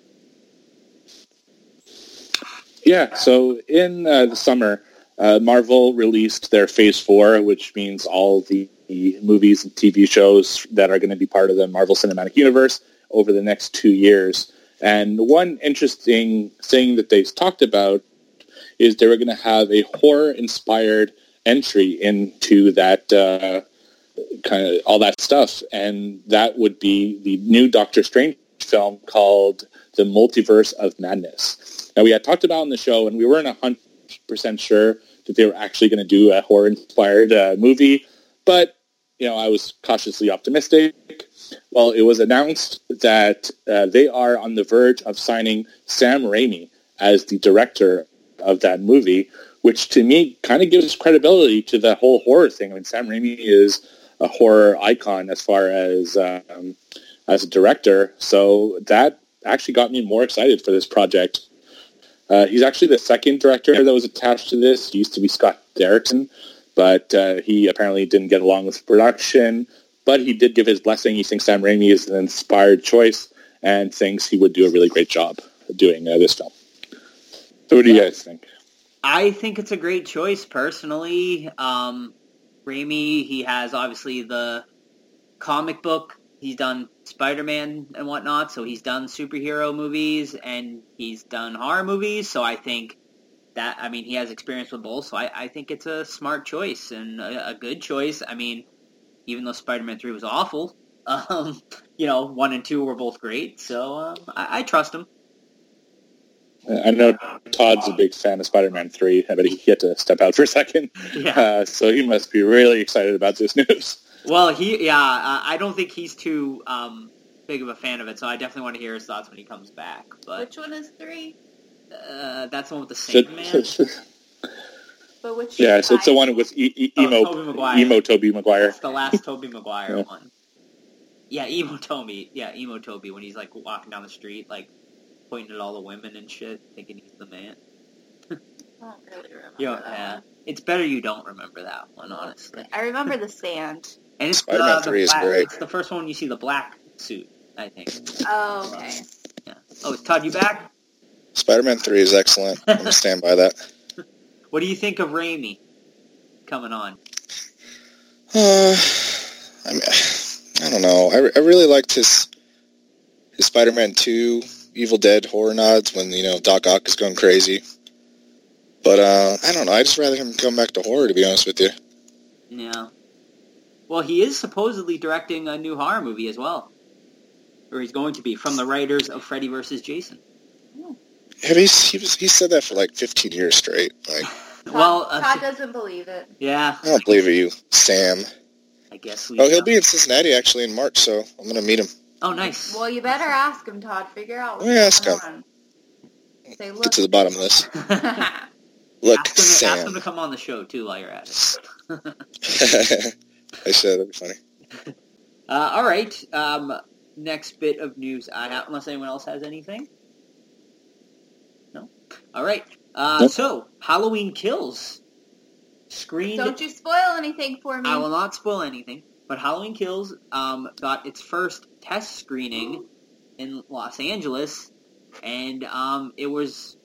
Yeah, so in uh, the summer, uh, Marvel released their Phase 4, which means all the movies and TV shows that are going to be part of the Marvel Cinematic Universe over the next two years. And one interesting thing that they've talked about is they were going to have a horror-inspired entry into that uh, kind of all that stuff, and that would be the new Doctor Strange film called The Multiverse of Madness. Now we had talked about in the show, and we weren't hundred percent sure that they were actually going to do a horror-inspired uh, movie, but you know I was cautiously optimistic. Well, it was announced that uh, they are on the verge of signing Sam Raimi as the director of that movie, which to me kind of gives credibility to the whole horror thing. I mean, Sam Raimi is a horror icon as far as um, as a director, so that actually got me more excited for this project. Uh, he's actually the second director that was attached to this. He used to be Scott Derrickson, but uh, he apparently didn't get along with production. But he did give his blessing. He thinks Sam Raimi is an inspired choice and thinks he would do a really great job doing uh, this film. So what do you guys think? I think it's a great choice personally. Um, Raimi, he has obviously the comic book. He's done Spider-Man and whatnot, so he's done superhero movies and he's done horror movies. So I think that, I mean, he has experience with both. So I, I think it's a smart choice and a, a good choice. I mean, even though Spider-Man 3 was awful, um, you know, 1 and 2 were both great. So um, I, I trust him. I know Todd's a big fan of Spider-Man 3, but he had to step out for a second. Yeah. Uh, so he must be really excited about this news. Well, he, yeah, uh, I don't think he's too um, big of a fan of it, so I definitely want to hear his thoughts when he comes back. But Which one is three? uh, that's the one with the So- Sandman. But which? yeah, so it's the one with e- e- Oh, emo, Maguire. emo Tobey Maguire. That's the last Tobey Maguire Yeah. one. Yeah, emo Tobey. Yeah, emo Tobey when he's like walking down the street, like pointing at all the women and shit, thinking he's the man. I don't really remember. Yeah, that yeah. one. It's better you don't remember that one, honestly. I remember the sand. And it's Spider-Man uh, the 3 is great. It's the first one you see the black suit, I think. Oh, okay. Yeah. Oh, is Todd you back? Spider-Man 3 is excellent. I'm going to stand by that. What do you think of Raimi coming on? Uh, I mean, I don't know. I, I really liked his his Spider-Man 2 Evil Dead horror nods when, you know, Doc Ock is going crazy. But, uh, I don't know. i just rather him come back to horror, to be honest with you. Yeah. Well, he is supposedly directing a new horror movie as well. Or he's going to be, from the writers of Freddy vs. Jason. Yeah, he's, he, was, he said that for like 15 years straight. Like, Well, uh, Todd doesn't believe it. Yeah, I don't believe it, you, Sam. I guess we... Oh, he'll be in Cincinnati, actually, in March, so I'm going to meet him. Oh, nice. Well, you better ask him, Todd. Figure out what's Let ask going him. on. Say, look. Get to the bottom of this. ask, Look, him to, ask him Sam. to come on the show, too, while you're at it. I said that'd be funny. Uh, all right. Um, next bit of news I have, unless anyone else has anything. No. All right. Uh, So, Halloween Kills screened. Don't you spoil anything for me. I will not spoil anything, but Halloween Kills um, got its first test screening in Los Angeles, and um, it was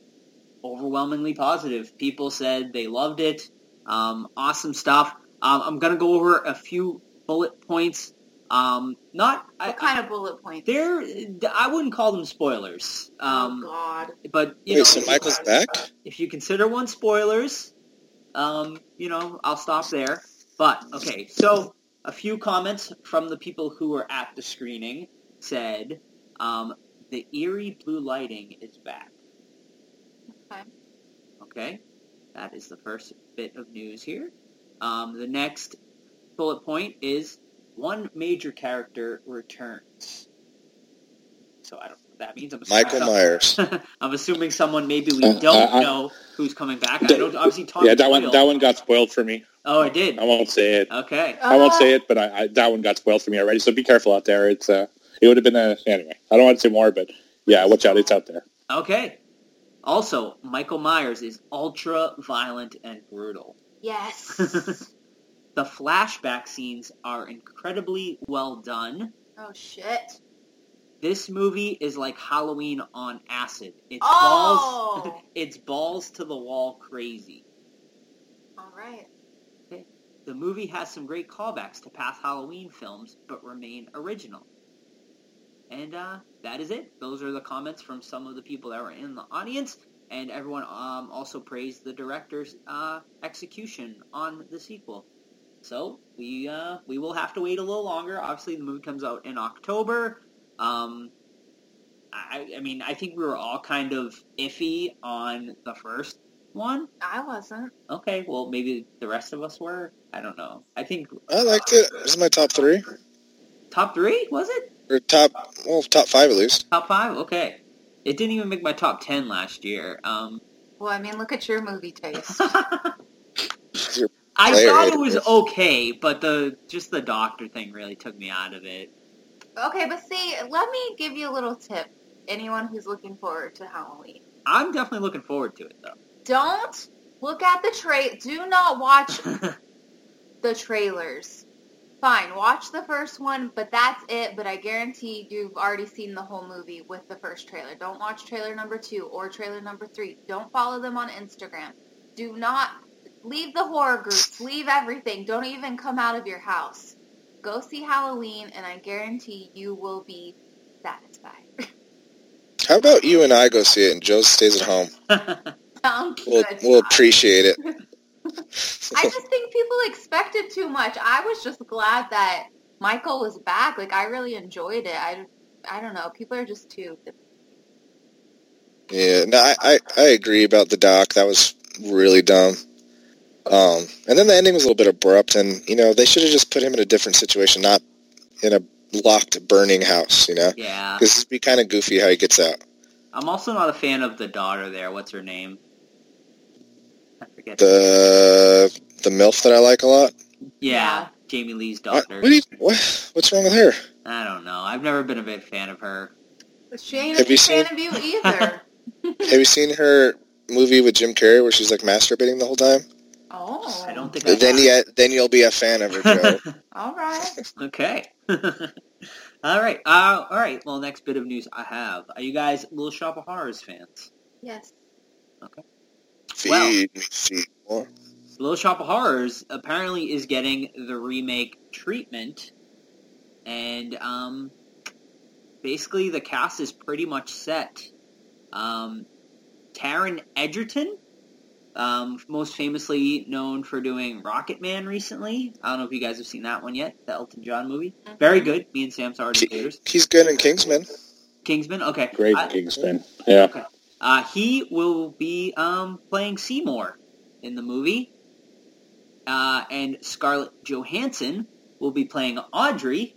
overwhelmingly positive. People said they loved it. Um, awesome stuff. Um, I'm gonna go over a few bullet points. Um, not I, What kind of bullet points? they're I wouldn't call them spoilers. oh, Um, God. but you Wait, know, so Michael's back? if you consider one spoilers, um, you know, I'll stop there. But okay, so a few comments from the people who were at the screening said um, the eerie blue lighting is back. Okay. Okay, that is the first bit of news here. Um, the next bullet point is one major character returns. So I don't know what that means. I'm assuming Michael some- Myers. I'm assuming someone maybe we Uh, don't I- I- know who's coming back. I That- don't obviously Tom. Yeah, that one that one got spoiled for me. Oh, I did. I won't say it. Okay. I won't Uh, say it, but I, I, that one got spoiled for me already. So be careful out there. It's uh, it would have been a anyway. I don't want to say more, but Yeah, watch out, it's out there. Okay. Also, Michael Myers is ultra violent and brutal. Yes. the flashback scenes are incredibly well done. oh shit. This movie is like Halloween on acid. It's Oh! balls it's balls to the wall crazy. All right. The movie has some great callbacks to past Halloween films, but remain original. And uh, that is it. Those are the comments from some of the people that were in the audience, and everyone um, also praised the director's uh, execution on the sequel. So we uh, we will have to wait a little longer. Obviously, the movie comes out in October. Um, I, I mean, I think we were all kind of iffy on the first one. I wasn't. Okay, well, maybe the rest of us were. I don't know. I think I liked it. This is my top three. top three was it? Or top, well, top five at least. Top five? Okay. It didn't even make my top ten last year. Um, Well, I mean, look at your movie taste. You're I Player thought it was okay, but the just the doctor thing really took me out of it. okay, but see, let me give you a little tip. Anyone who's looking forward to Halloween. I'm definitely looking forward to it though. Don't look at the tra Do not watch the trailers. Fine, watch the first one, but that's it. But I guarantee you've already seen the whole movie with the first trailer. Don't watch trailer number two or trailer number three. Don't follow them on Instagram. Do not leave the horror groups. Leave everything. Don't even come out of your house. Go see Halloween, and I guarantee you will be satisfied. How about you and I go see it and Joe stays at home? Sounds We'll, good. we'll appreciate it. I just think people expected too much. I was just glad that Michael was back. Like I really enjoyed it. I, I don't know. People are just too. Yeah, no, I, I, I agree about the doc. That was really dumb. Um, and then the ending was a little bit abrupt, and you know they should have just put him in a different situation, not in a locked, burning house. You know, yeah. because it'd be kind of goofy how he gets out. I'm also not a fan of the daughter there. What's her name? I forget. The the milf that I like a lot. yeah, Yeah. Jamie Lee's daughter. what, do you, what what's wrong with her? I don't know. I've never been a big fan of her. She ain't Have a you big fan seen- of you either. Have you seen her movie with Jim Carrey where she's like masturbating the whole time? Oh, I don't think I Then you then you'll be a fan of her, Joe. All right. okay. all right. Uh, all right. Well, next bit of news I have. Are you guys Little Shop of Horrors fans? Yes. feed Well- me, feed more. Little Shop of Horrors apparently is getting the remake treatment, and um, basically the cast is pretty much set. Um, Taron Egerton, um, most famously known for doing Rocket Man recently. I don't know if you guys have seen that one yet, the Elton John movie. Very good. Me and Sam saw it in theaters. He's good in Kingsman. Kingsman. Okay. Great I- Kingsman. Yeah. Uh, he will be um, playing Seymour in the movie. Uh, and Scarlett Johansson will be playing Audrey.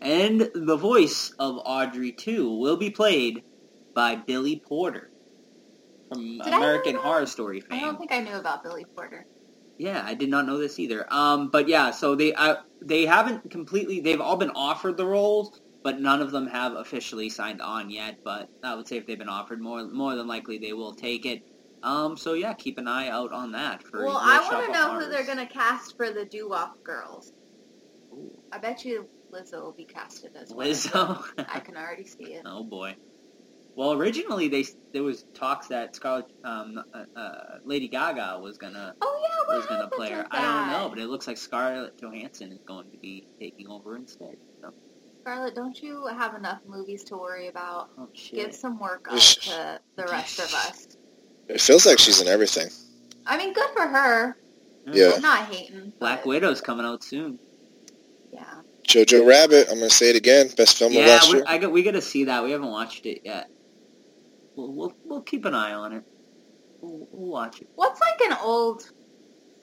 And the voice of Audrey, too, will be played by Billy Porter from Did American? Horror Story I don't think I knew about Billy Porter. Yeah, I did not know this either. Um, but yeah, so they uh, they haven't completely. They've all been offered the roles, but none of them have officially signed on yet. But I would say if they've been offered, more more than likely they will take it. Um, so yeah, keep an eye out on that. For Well, I want to know who they're gonna cast for the Doo Wop girls. Ooh. I bet you Lizzo will be casted as well. Lizzo. I can already see it. oh boy. Well, originally they there was talks that Scarlett, um, uh, uh, Lady Gaga was gonna Oh yeah, what was gonna play her. with I don't know, but it looks like Scarlett Johansson is going to be taking over instead. So, Scarlett, don't you have enough movies to worry about? oh. Give some work up to the rest of us. It feels like she's in everything. I mean, good for her. Yeah. I'm not hating. Black but, Widow's coming out soon. Yeah. Jojo Rabbit. I'm gonna say it again. Best film of Yeah, last we, year. I got, we got to see that. We haven't watched it yet. We'll, we'll, we'll keep an eye on it. We'll, we'll watch it. What's like an old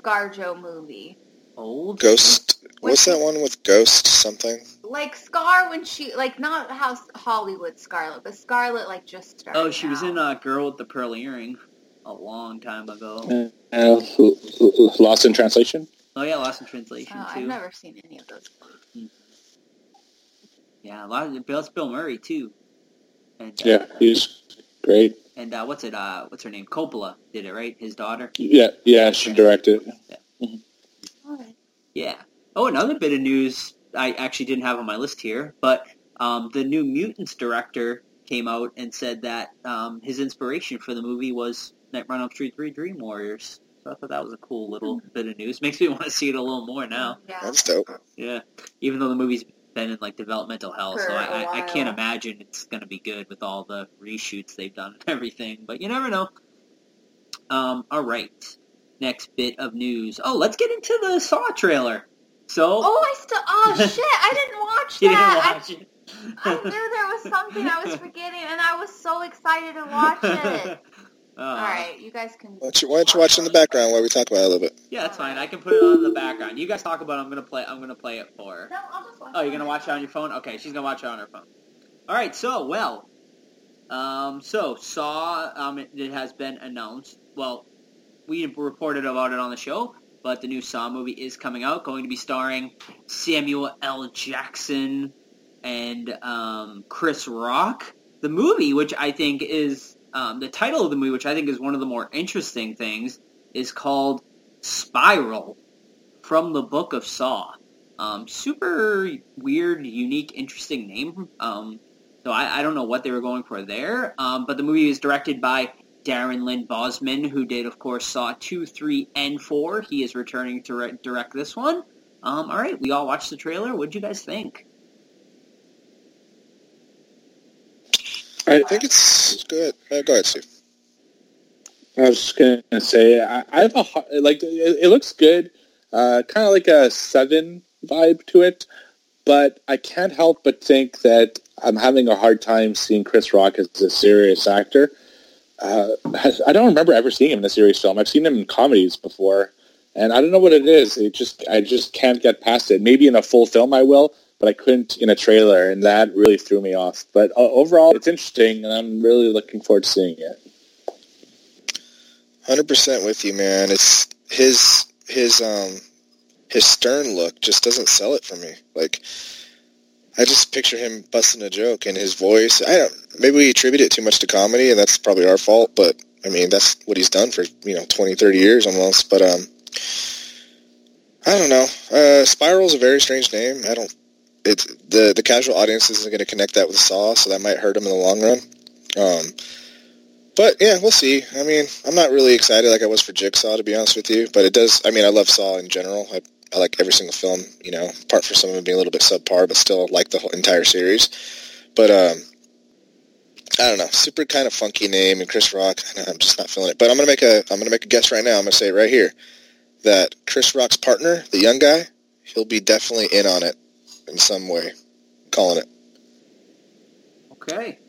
ScarJo movie? Old? Ghost. What's that one with Ghost something? Like Scar when she like not how Hollywood Scarlett, but Scarlett like just started. Oh, she was out. in uh, Girl with the Pearl Earring a long time ago. Uh, L- L- Lost in Translation. Oh yeah, Lost in Translation Oh, too. I've never seen any of those. Yeah, a lot of, that's Bill Murray too. And, uh, Yeah, he's great. And uh, what's it? Uh, what's her name? Coppola did it, right? His daughter. Yeah, yeah, she directed. it. Yeah. Oh, another bit of news I actually didn't have on my list here, but um, the new Mutants director came out and said that um, his inspiration for the movie was Nightmare on Elm Street 3 Dream Warriors. So I thought that was a cool little bit of news. Makes me want to see it a little more now. Yeah. That's dope. Yeah. Even though the movie's been in like developmental hell, For so I can't imagine it's going to be good with all the reshoots they've done and everything. But you never know. Um, all right. Next bit of news. Oh, let's get into the Saw trailer. So Oh, I still. Oh shit! I didn't watch you didn't that. watch it. I, I knew there was something I was forgetting, and I was so excited to watch it. Uh, All right, you guys can. Why don't you, why don't you watch in the background while we talk about it a little bit? Yeah, that's fine. I can put it on in the background. You guys talk about it. I'm gonna play. I'm gonna play it for. her. No, I'll just watch. Oh, you're gonna watch it on your phone? Okay, she's gonna watch it on her phone. All right. So, well, um, so Saw, um, it, it has been announced. Well, we reported about it on the show, but the new Saw movie is coming out. Going to be starring Samuel L. Jackson and um, Chris Rock. The movie, which I think is um, the title of the movie, which I think is one of the more interesting things, is called Spiral from the Book of Saw. Um, super weird, unique, interesting name. Um, so I, I don't know what they were going for there. Um, but the movie is directed by Darren Lynn Bousman, who did, of course, Saw 2, 3, and 4. He is returning to re- direct this one. Um, all right, we all watched the trailer. What did you guys think? I think it's good. Uh, go ahead, Steve. I was just gonna say, I, I have a like it, it looks good, uh, kind of like a seven vibe to it, but I can't help but think that I'm having a hard time seeing Chris Rock as a serious actor. Uh, I don't remember ever seeing him in a serious film. I've seen him in comedies before, and I don't know what it is. It just I just can't get past it. Maybe in a full film I will, but I couldn't in a trailer, and that really threw me off. But uh, overall, it's interesting, and I'm really looking forward to seeing it. Hundred percent with you, man. It's his his um his stern look just doesn't sell it for me. Like I just picture him busting a joke and his voice. I don't. Maybe we attribute it too much to comedy, and that's probably our fault. But I mean, that's what he's done for you know 20, 30 years almost. But um, I don't know. Uh, Spiral's a very strange name. I don't. It's the the casual audience isn't going to connect that with Saw, so that might hurt him in the long run. Um, but yeah, we'll see. I mean, I'm not really excited like I was for Jigsaw, to be honest with you. But it does. I mean, I love Saw in general. I, I like every single film. You know, apart from some of them being a little bit subpar, but still like the whole entire series. But um, I don't know. Super kind of funky name, and Chris Rock. I'm just not feeling it. But I'm gonna make a. I'm gonna make a guess right now. I'm gonna say right here that Chris Rock's partner, the young guy, he'll be definitely in on it in some way. calling it. Okay.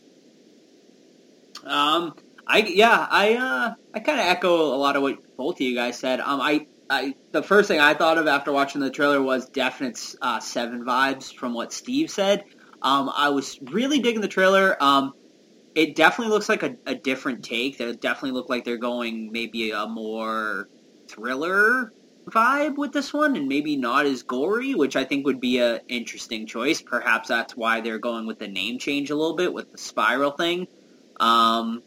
Um, I yeah, I uh, I kind of echo a lot of what both of you guys said. Um, I I the first thing I thought of after watching the trailer was definite uh, Seven vibes from what Steve said. Um, I was really digging the trailer. Um, it definitely looks like a, a different take. They definitely look like they're going maybe a more thriller vibe with this one, and maybe not as gory, which I think would be a interesting choice. Perhaps that's why they're going with the name change a little bit with the spiral thing. Um,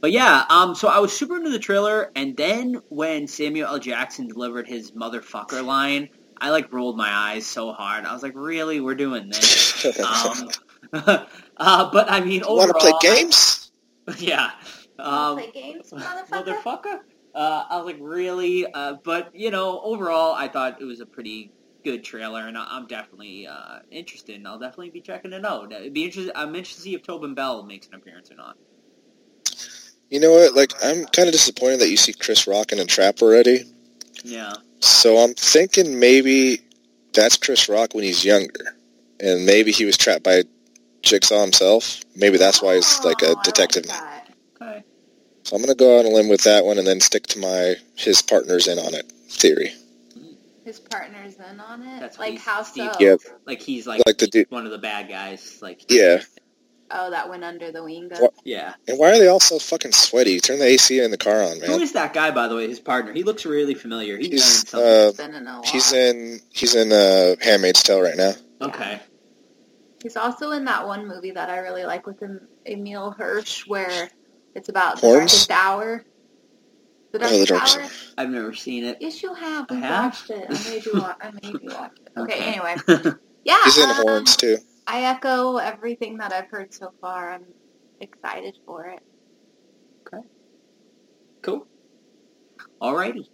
but yeah, um, so I was super into the trailer, and then when Samuel L. Jackson delivered his motherfucker line, I like rolled my eyes so hard. I was like, really, we're doing this? um, uh, but I mean, overall, Want to play games? yeah. Um, play games, motherfucker. motherfucker. Uh, I was like, really? Uh, but you know, overall, I thought it was a pretty good trailer, and I- I'm definitely uh, interested. And I'll definitely be checking it out. It'd be interested. I'm interested to see if Tobin Bell makes an appearance or not. You know what? Like, I'm kind of disappointed that you see Chris Rock in a trap already. Yeah. So I'm thinking maybe that's Chris Rock when he's younger, and maybe he was trapped by Jigsaw himself. Maybe that's why he's like a detective. Okay. So I'm gonna go on a limb with that one, and then stick to my his partners in on it theory. His partner's in on it. That's like he's how Steve- so? Yep. Like he's like, Like the dude. one of the bad guys. Like Yeah. Oh, that went under the wing. What? yeah. And why are they all so fucking sweaty? Turn the AC in the car on, Who man. is that guy, by the way? His partner. He looks really familiar. He's, He's done something. uh, he's in he's in uh, Handmaid's Tale right now. okay. He's also in that one movie that I really like with Em- Emile Hirsch, where it's about the Horns? Darkest Hour. The Oh, The Darkest Darkest Hour. I've never seen it. Yes, you have. I We have? watched it. I made you watch. I made you watch it. Okay. Okay. Anyway, yeah. He's in um, Horns too. I echo everything that I've heard so far. I'm excited for it. Okay. Cool. Alrighty.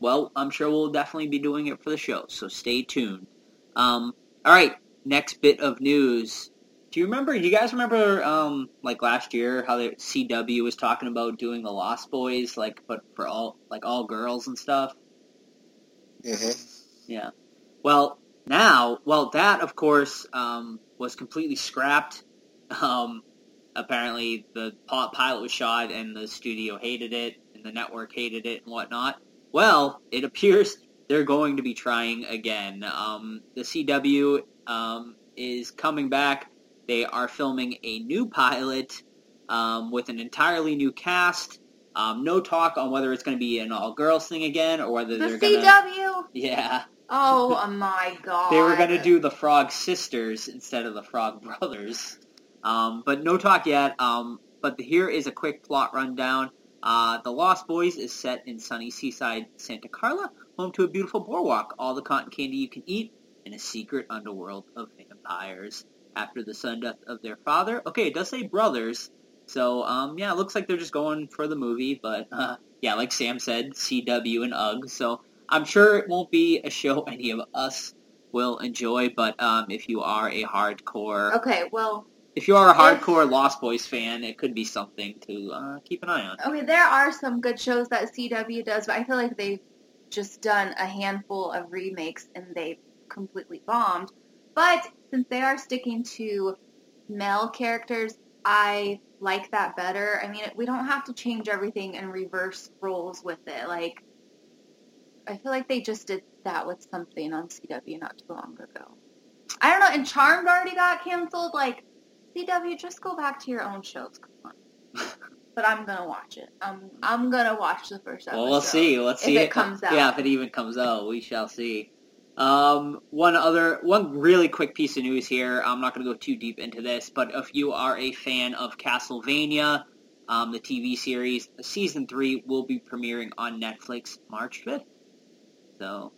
Well, I'm sure we'll definitely be doing it for the show, so stay tuned. Um, alright, next bit of news. Do you remember, do you guys remember, um, like last year, how the CW was talking about doing the Lost Boys, like, but for all, like all girls and stuff? hmm Yeah. Well, now, well, that of course um, was completely scrapped. Um, apparently, the pilot was shot, and the studio hated it, and the network hated it, and whatnot. Well, it appears they're going to be trying again. Um, the CW um, is coming back. They are filming a new pilot um, with an entirely new cast. Um, no talk on whether it's going to be an all-girls thing again, or whether The they're going to. CW. Yeah. Oh my god. They were going to do the Frog Sisters instead of the Frog Brothers. Um, but no talk yet. Um, but here is a quick plot rundown. Uh, the Lost Boys is set in sunny seaside Santa Carla, home to a beautiful boardwalk, all the cotton candy you can eat, and a secret underworld of vampires. After the sudden death of their father, okay, it does say brothers, so um, yeah, it looks like they're just going for the movie. But uh, yeah, like Sam said, CW and UGG. So I'm sure it won't be a show any of us will enjoy. But um, if you are a hardcore, Okay, well, if you are a If- hardcore Lost Boys fan, it could be something to uh, keep an eye on. okay, there are some good shows that CW does, but I feel like they've just done a handful of remakes and they've completely bombed. But since they are sticking to male characters, I like that better. I mean, we don't have to change everything and reverse roles with it. Like, I feel like they just did that with something on CW not too long ago. I don't know, and Charmed already got canceled. Like, CW, just go back to your own shows. Come on. but I'm gonna watch it. I'm I'm gonna watch the first episode. Well, we'll see. Let's if see if it comes out. Yeah, if it even comes out, we shall see. Um, one other, one really quick piece of news here. I'm not going to go too deep into this, but if you are a fan of Castlevania, um, the TV series, season three will be premiering on Netflix March 5th. So,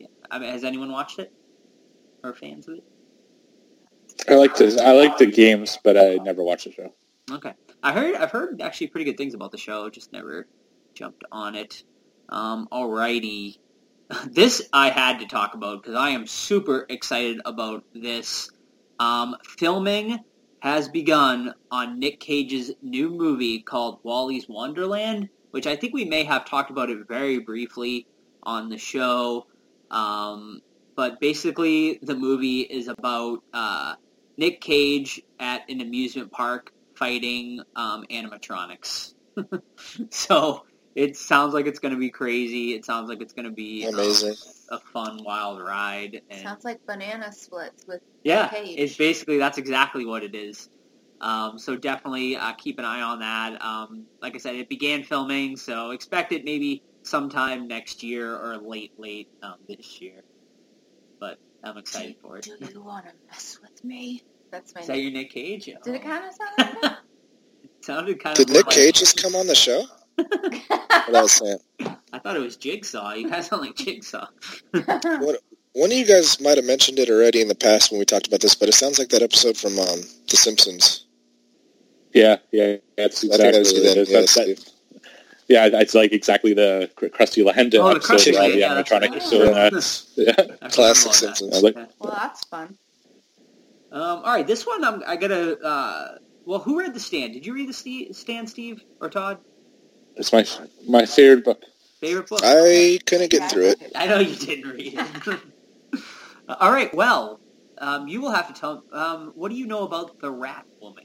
yeah. I mean, has anyone watched it? Or fans of it? I like the I like the games, but I never watched the show. Okay. I heard I've heard actually pretty good things about the show, just never jumped on it. Um, alrighty. This I had to talk about because I am super excited about this. Um, filming has begun on Nick Cage's new movie called Wally's Wonderland, which I think we may have talked about it very briefly on the show. Um, but basically, the movie is about uh, Nick Cage at an amusement park fighting um, animatronics. so it sounds like it's going to be crazy. It sounds like it's going to be Amazing. a fun, wild ride. And Sounds like banana splits with yeah, Cage. it's basically that's exactly what it is. Um, so definitely uh, keep an eye on that. Um, like I said, it began filming, so expect it maybe sometime next year or late, late um, this year. But I'm excited for it. Do you want to mess with me? That's my Is that name. your Nick Cage? Did Oh. it kind of sound like that? sounded kind Did of Nick like- Cage just come on the show? What I was saying. I thought it was Jigsaw. You guys sound like Jigsaw. What, one of you guys might have mentioned it already in the past when we talked about this, but it sounds like that episode from um, The Simpsons. Yeah, yeah, that's I think I exactly see what that, it is. yeah, That's- that- yeah, it's like exactly the Cr- Krusty the Hand Oh, the episode Krusty where all the yeah, that's animatronic right. is doing that. Yeah. Classic about that. Simpsons. Like- Okay. well, that's fun. Um, all right, this one I'm, I gotta. Uh, well, who read the stand? Did you read the Ste stand, Steve or Todd? It's my my favorite book. Favorite book? I couldn't get through it. I know you didn't read it. all right, well, um, you will have to tell. Um, what do you know about the Rat Woman?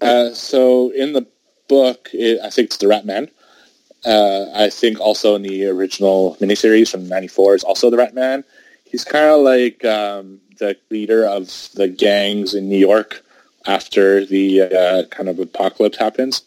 Uh, so in the book, it, I think it's the Rat Man. Uh, I think also in the original miniseries from '94 is also the Rat Man. He's kind of like um, the leader of the gangs in New York after the uh, kind of apocalypse happens.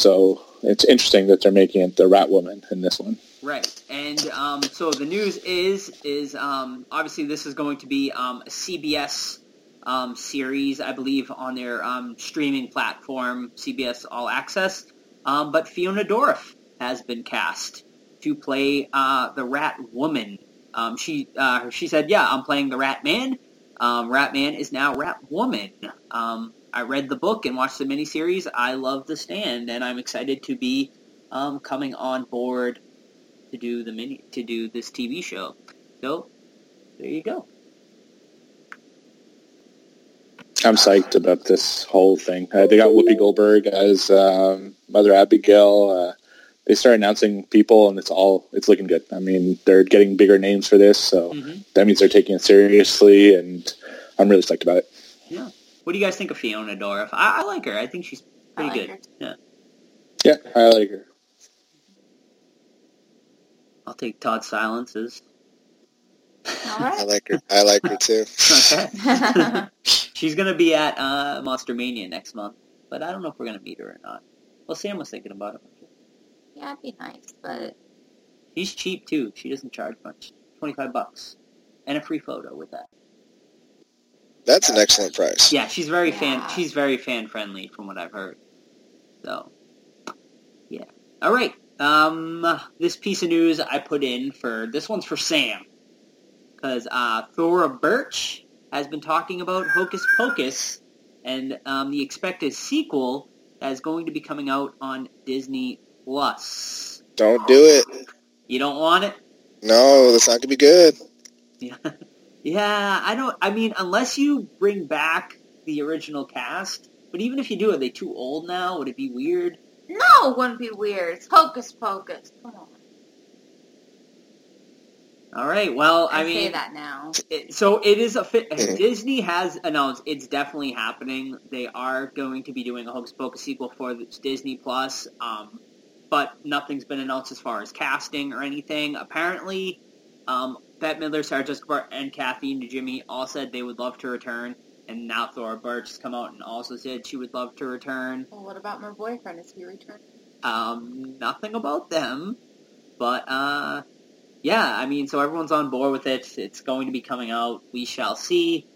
So it's interesting that they're making it the Rat Woman in this one. Right, and um, so the news is is um, obviously this is going to be um, a CBS um, series, I believe, on their um, streaming platform, CBS All Access. Um, but Fiona Dourif has been cast to play uh, the Rat Woman. She uh, she said, "Yeah, I'm playing the Rat Man. Rat Man is now Rat Woman." I read the book and watched the miniseries. I love The Stand, and I'm excited to be um, coming on board to do the mini to do this TV show. So there you go. I'm psyched about this whole thing. Uh, they got Whoopi Goldberg as um, Mother Abigail. Uh, they start announcing people, and it's all it's looking good. I mean, they're getting bigger names for this, so Mhm. that means they're taking it seriously, and I'm really psyched about it. Yeah. What do you guys think of Fiona Dourif? I, I like her. I think she's pretty like good. her. Yeah. Yeah, I like her. I'll take Todd Silences. All I like her. I like her too. Okay. She's gonna be at uh, Monster Mania next month, but I don't know if we're gonna meet her or not. Well, Sam was thinking about it. yeah, it'd be nice, but She's cheap too. She doesn't charge much. Twenty-five bucks, and a free photo with that. That's an excellent price. Yeah, she's very fan. She's very fan friendly, from what I've heard. So, yeah. All right. Um, this piece of news I put in for this one's for Sam, because uh, Thora Birch has been talking about Hocus Pocus and um, the expected sequel that is going to be coming out on Disney Plus. Don't do it. You don't want it? No, that's not gonna be good. Yeah, yeah. I don't. I mean, unless you bring back the original cast, but even if you do, are they too old now? Would it be weird? no, it wouldn't be weird. It's hocus pocus. Come on. All right. Well, I, I, mean, say that now. it, so it is a fit. Disney has announced it's definitely happening. They are going to be doing a Hocus Pocus sequel for Disney Plus. Um, but nothing's been announced as far as casting or anything. Apparently, um, Bette Midler, Sarah Jessica Parker, and Kathy and Jimmy all said they would love to return. And now Thora has come out and also said she would love to return. Well, what about my boyfriend? Is he returning? Um, nothing about them, but uh, yeah, I mean, so everyone's on board with it. It's going to be coming out. We shall see.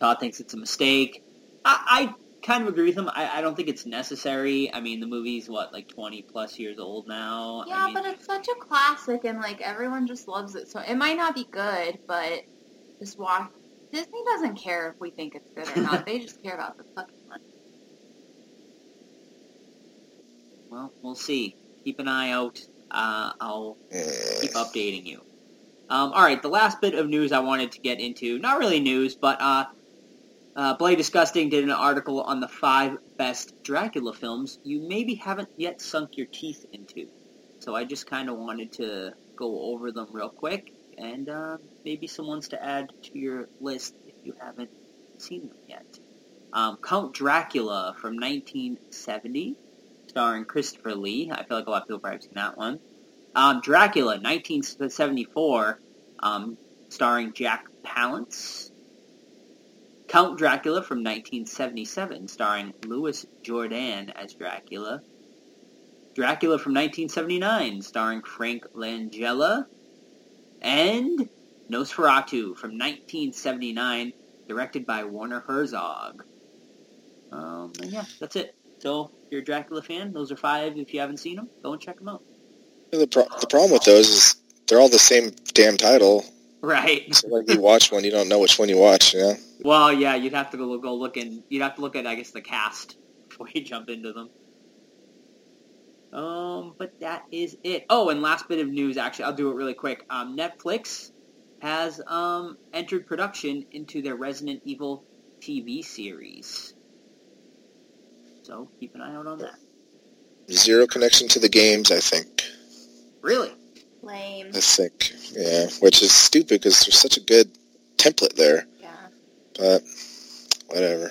Todd thinks it's a mistake. I, I kind of agree with him. I, I don't think it's necessary. I mean, the movie's what like twenty plus years old now. Yeah, I mean, but it's such a classic, and like everyone just loves it. So it might not be good, but just watch. Disney doesn't care if we think it's good or not. they just care about the fucking money. well, we'll see. Keep an eye out. Uh, I'll keep updating you. Um, all right, the last bit of news I wanted to get into, not really news, but uh, uh, Disgusting did an article on the five best Dracula films you maybe haven't yet sunk your teeth into. So I just kind of wanted to go over them real quick, and uh, maybe some ones to add to your list if you haven't seen them yet. Um, Count Dracula from 1970, starring Christopher Lee. I feel like a lot of people probably have seen that one. Um, Dracula, 1974, um, starring Jack Palance. Count Dracula from 1977, starring Louis Jourdan as Dracula. Dracula from 1979, starring Frank Langella. And Nosferatu from 1979, directed by Werner Herzog. Um, and yeah, that's it. So, if you're a Dracula fan, those are five. If you haven't seen them, go and check them out. The, pro- the problem with those is they're all the same damn title. Right. So like you watch one, you don't know which one you watch. You know. Well, yeah, you'd have to go, go look in. You'd have to look at, I guess, the cast before you jump into them. Um, but that is it. Oh, and last bit of news, actually, I'll do it really quick. Um, Netflix has um entered production into their Resident Evil TV series. So keep an eye out on that. Zero connection to the games, I think. Really? Lame. I think, yeah, which is stupid because there's such a good template there. Yeah. But whatever.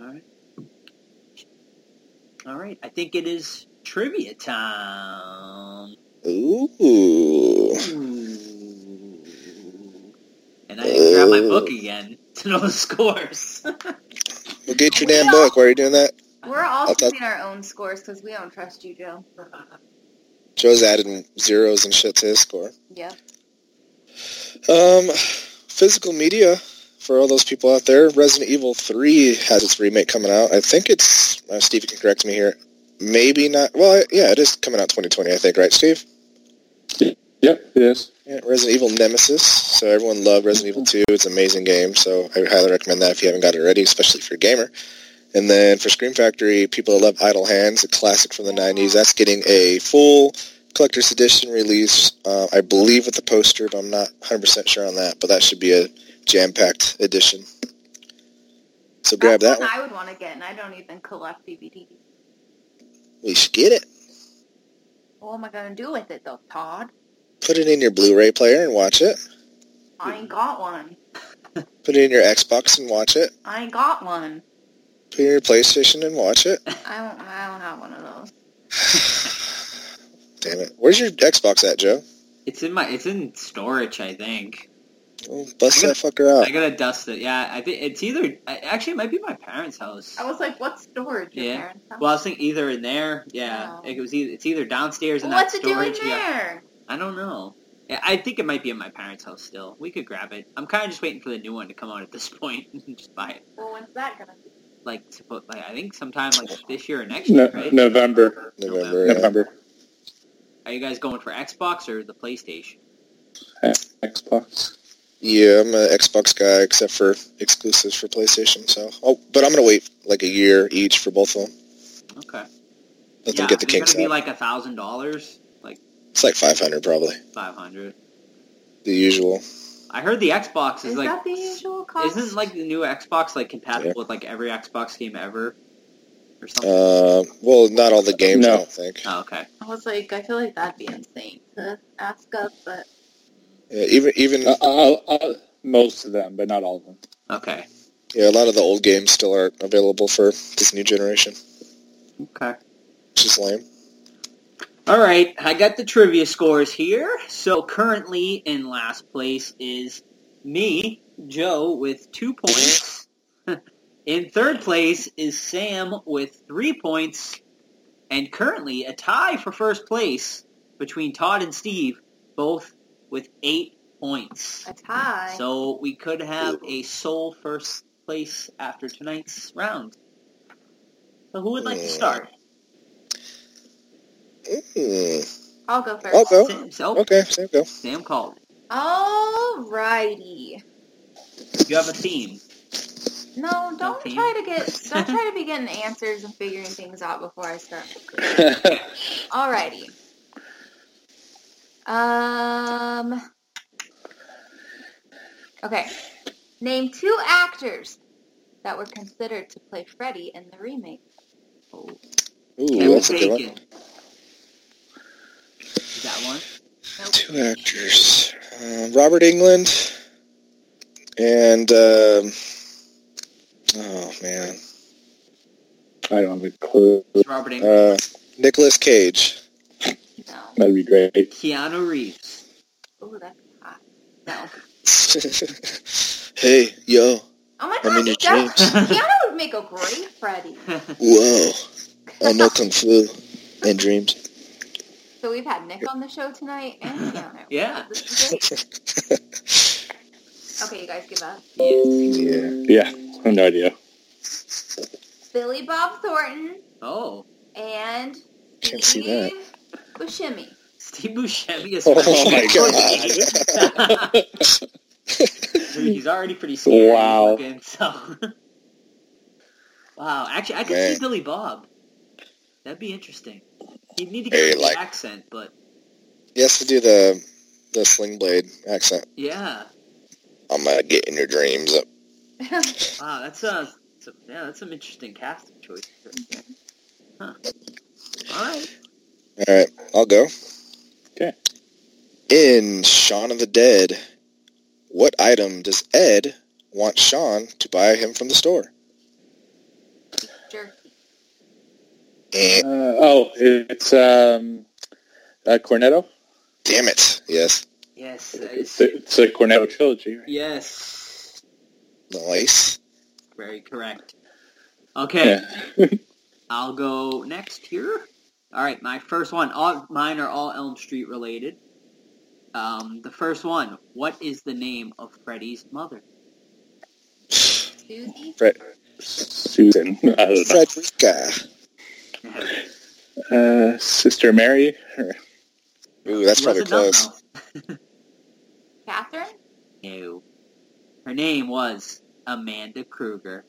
All right. All right. I think it is trivia time. Ooh. Ooh. And I didn't grab my book again to know the scores. Well, get your damn book. Why are you doing that? We're all I'll tell- keeping our own scores because we don't trust you, Joe. Joe's adding zeros and shit to his score. Yeah. Um, physical media for all those people out there. Resident Evil 3 has its remake coming out. I think it's uh, Steve you can correct me here. Maybe not. Well, yeah, it is coming out 2020. I think, right, Steve? Yep, it is. Yeah, Resident Evil Nemesis. So everyone loved Resident Evil 2. It's an amazing game. So I highly recommend that if you haven't got it already, especially if you're a gamer. And then for Scream Factory, people that love Idle Hands, a classic from the 90s, that's getting a full collector's edition release, uh, I believe with the poster, but I'm not 100% sure on that. But that should be a jam-packed edition. So grab That's that one one. I would want to get, and I don't even collect DVDs. We should get it. What am I gonna do with it though, Todd? Put it in your Blu-ray player and watch it. I ain't got one. Put it in your Xbox and watch it. I ain't got one. Put it in your PlayStation and watch it. I don't. I don't have one of those. Damn it. Where's your Xbox at, Joe? It's in my. It's in storage, I think. Oh, bust I that fucker out. I gotta dust it. Yeah, I think it's either. Actually, it might be my parents' house. I was like, what storage? Your Yeah. parents' house? Well, I was thinking either in there. Yeah, Oh. it was either. It's either downstairs in Well, that what's it doing storage. Yeah. there? I don't know. I think it might be in my parents' house still. We could grab it. I'm kind of just waiting for the new one to come out at this point and just buy it. Well, when's that gonna be? Like, suppo- like I think sometime like this year or next No, year, right? November. November. yeah. November. Are you guys going for Xbox or the PlayStation? Xbox. Yeah, I'm an Xbox guy, except for exclusives for PlayStation. So, oh, but I'm gonna wait like a year each for both of them. Okay. Let yeah, them get the it's kinks gonna be out. like a thousand dollars, like it's like 500 probably, five hundred. the usual. I heard the Xbox is, Is like that the usual cost? isn't like the new Xbox like compatible Yeah. with like every Xbox game ever or something? Uh, well, not all the games, I No. don't think. oh, okay. I was like, I feel like that'd be insane to ask us, but Yeah, even even Uh, uh, uh, most of them, but not all of them. Okay. yeah, a lot of the old games still aren't available for this new generation, Okay. which is lame. All right, I got the trivia scores here. So currently in last place is me, Joe, with two points. in third place is Sam with three points. And currently a tie for first place between Todd and Steve, both with eight points. a tie. So we could have a sole first place after tonight's round. So who would like to start? Mm, I'll go 1st I'll go. Sam, so, Okay, Sam, go. Sam called. Alrighty. Do you have a theme. No, don't Okay. try to get. Don't try to be getting answers and figuring things out before I start. Alrighty. Um. Okay. Name two actors that were considered to play Freddy in the remake. Oh, Ooh, that's a good one. Is that one? Two actors: uh, Robert Englund and um, oh man, I don't have a clue. Robert Englund. uh, Nicolas Cage. No. That'd be great. Keanu Reeves. Ooh, that's hot. No. hey, yo, Oh my I'm god, in your he does. dreams. Keanu would make a great Freddy. whoa, I know kung fu and dreams. So we've had Nick on the show tonight and Keanu. Yeah. This is great. Okay, you guys give up. Yeah. Yeah, I have no idea. Billy Bob Thornton Oh, and Can't see that. Steve Buscemi. Steve Buscemi is Oh Freddy. my god. Dude, he's already pretty scary Wow. looking, so. wow, actually, I could Man. see Billy Bob. That'd be interesting. You'd need to Hey, get a like- accent, but He has to do the the sling blade accent. yeah. I'm gonna get in your dreams. Up. wow, that's uh, that's a, yeah, that's some interesting casting choice. right. Huh. All right. All right, I'll go. Okay. In Shaun of the Dead, what item does Ed want Shaun to buy him from the store? Jerky. Eh, Uh, oh, it's um, uh, Cornetto. damn it. Yes. Yes. It's, it's a Cornetto trilogy. Right? Yes. Nice. Very correct. Okay. Yeah. I'll go next here. All right, my first one. All mine are all Elm Street related. Um, the first one. What is the name of Freddy's mother? Susie? Fred, Susan. I. Frederica. Uh, Sister Mary. Ooh, that's probably close. Catherine? No. Her name was Amanda Krueger.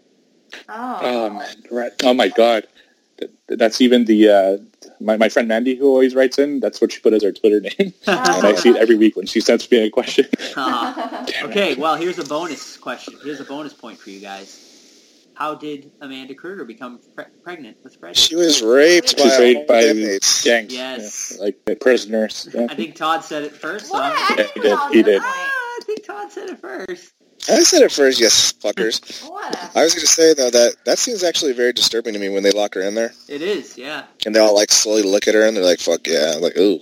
Oh. oh man, right. Oh my God. Th- That's even the uh, my my friend Mandy who always writes in. That's what she put as her Twitter name, and I see it every week when she sends me a question. Uh, okay, well, here's a bonus question. Here's a bonus point for you guys. How did Amanda Krueger become pre- pregnant with Fred? She was raped by, She's raped all by the inmates. gangs. Yes. Yeah, like the prisoners. Yeah. I think Todd said it first. so What? I'm- I Yeah, he did. He did. Ah. I think Todd said it first. I said it first, yes, fuckers. What? I was going to say, though, that that seems actually very disturbing to me when they lock her in there. It is, yeah. And they all, like, slowly look at her and they're like, fuck yeah. I'm like, ooh.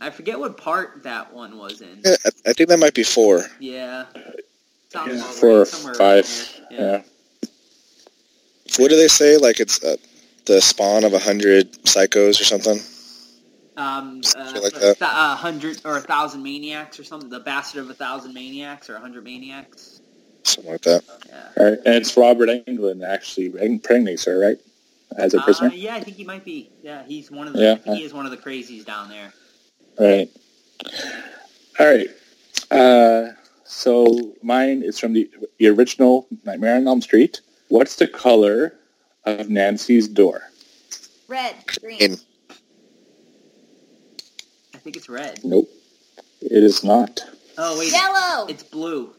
I forget what part that one was in. Yeah, I, I think that might be four. Yeah. Sounds Yeah, four or right, somewhere five. around there. Yeah. What do they say? Like, it's uh, the spawn of a hundred psychos or something? Um, uh, Something like a that. th- a hundred or a thousand maniacs or something. The bastard of a thousand maniacs or a hundred maniacs. Something like that. Yeah. All right. And it's Robert Englund actually impregnates her, right? As a Uh, prisoner. yeah, I think he might be. Yeah, he's one of the. Yeah. He is one of the crazies down there. Right. All right. Uh, so mine is from the, the original Nightmare on Elm Street. What's the color of Nancy's door? Red, green. In- I think it's red. Nope. It is not. Oh wait, Yellow. it's blue.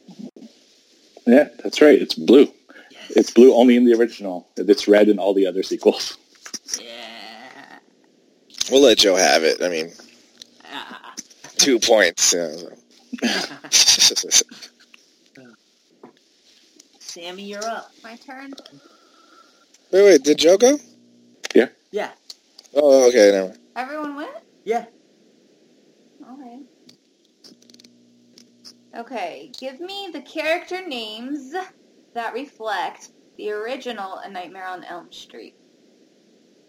Yeah, that's right. It's blue. Yes. It's blue only in the original. It's red in all the other sequels. Yeah. We'll let Joe have it. I mean, Ah. two points. Yeah. so. Sammy, you're up. My turn. wait, wait, did Joe go? Yeah. Yeah. Oh, okay, never. Everyone went? Yeah. Okay. Okay, give me the character names that reflect the original A Nightmare on Elm Street.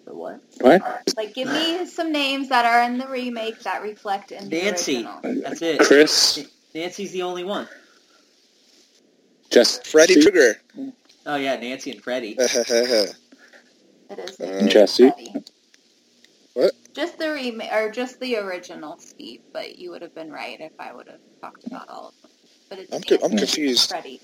The what? What? Like, give me some names that are in the remake that reflect in the Nancy. original. That's it. Chris. Nancy's the only one. Just Freddy Krueger. Oh yeah, Nancy and Freddy. It is Uh, Jesse. Freddy. What? Just the remake, or just the original, Steve. But you would have been right if I would have talked about all of them. But it's I'm, co- I'm confused. Freddy.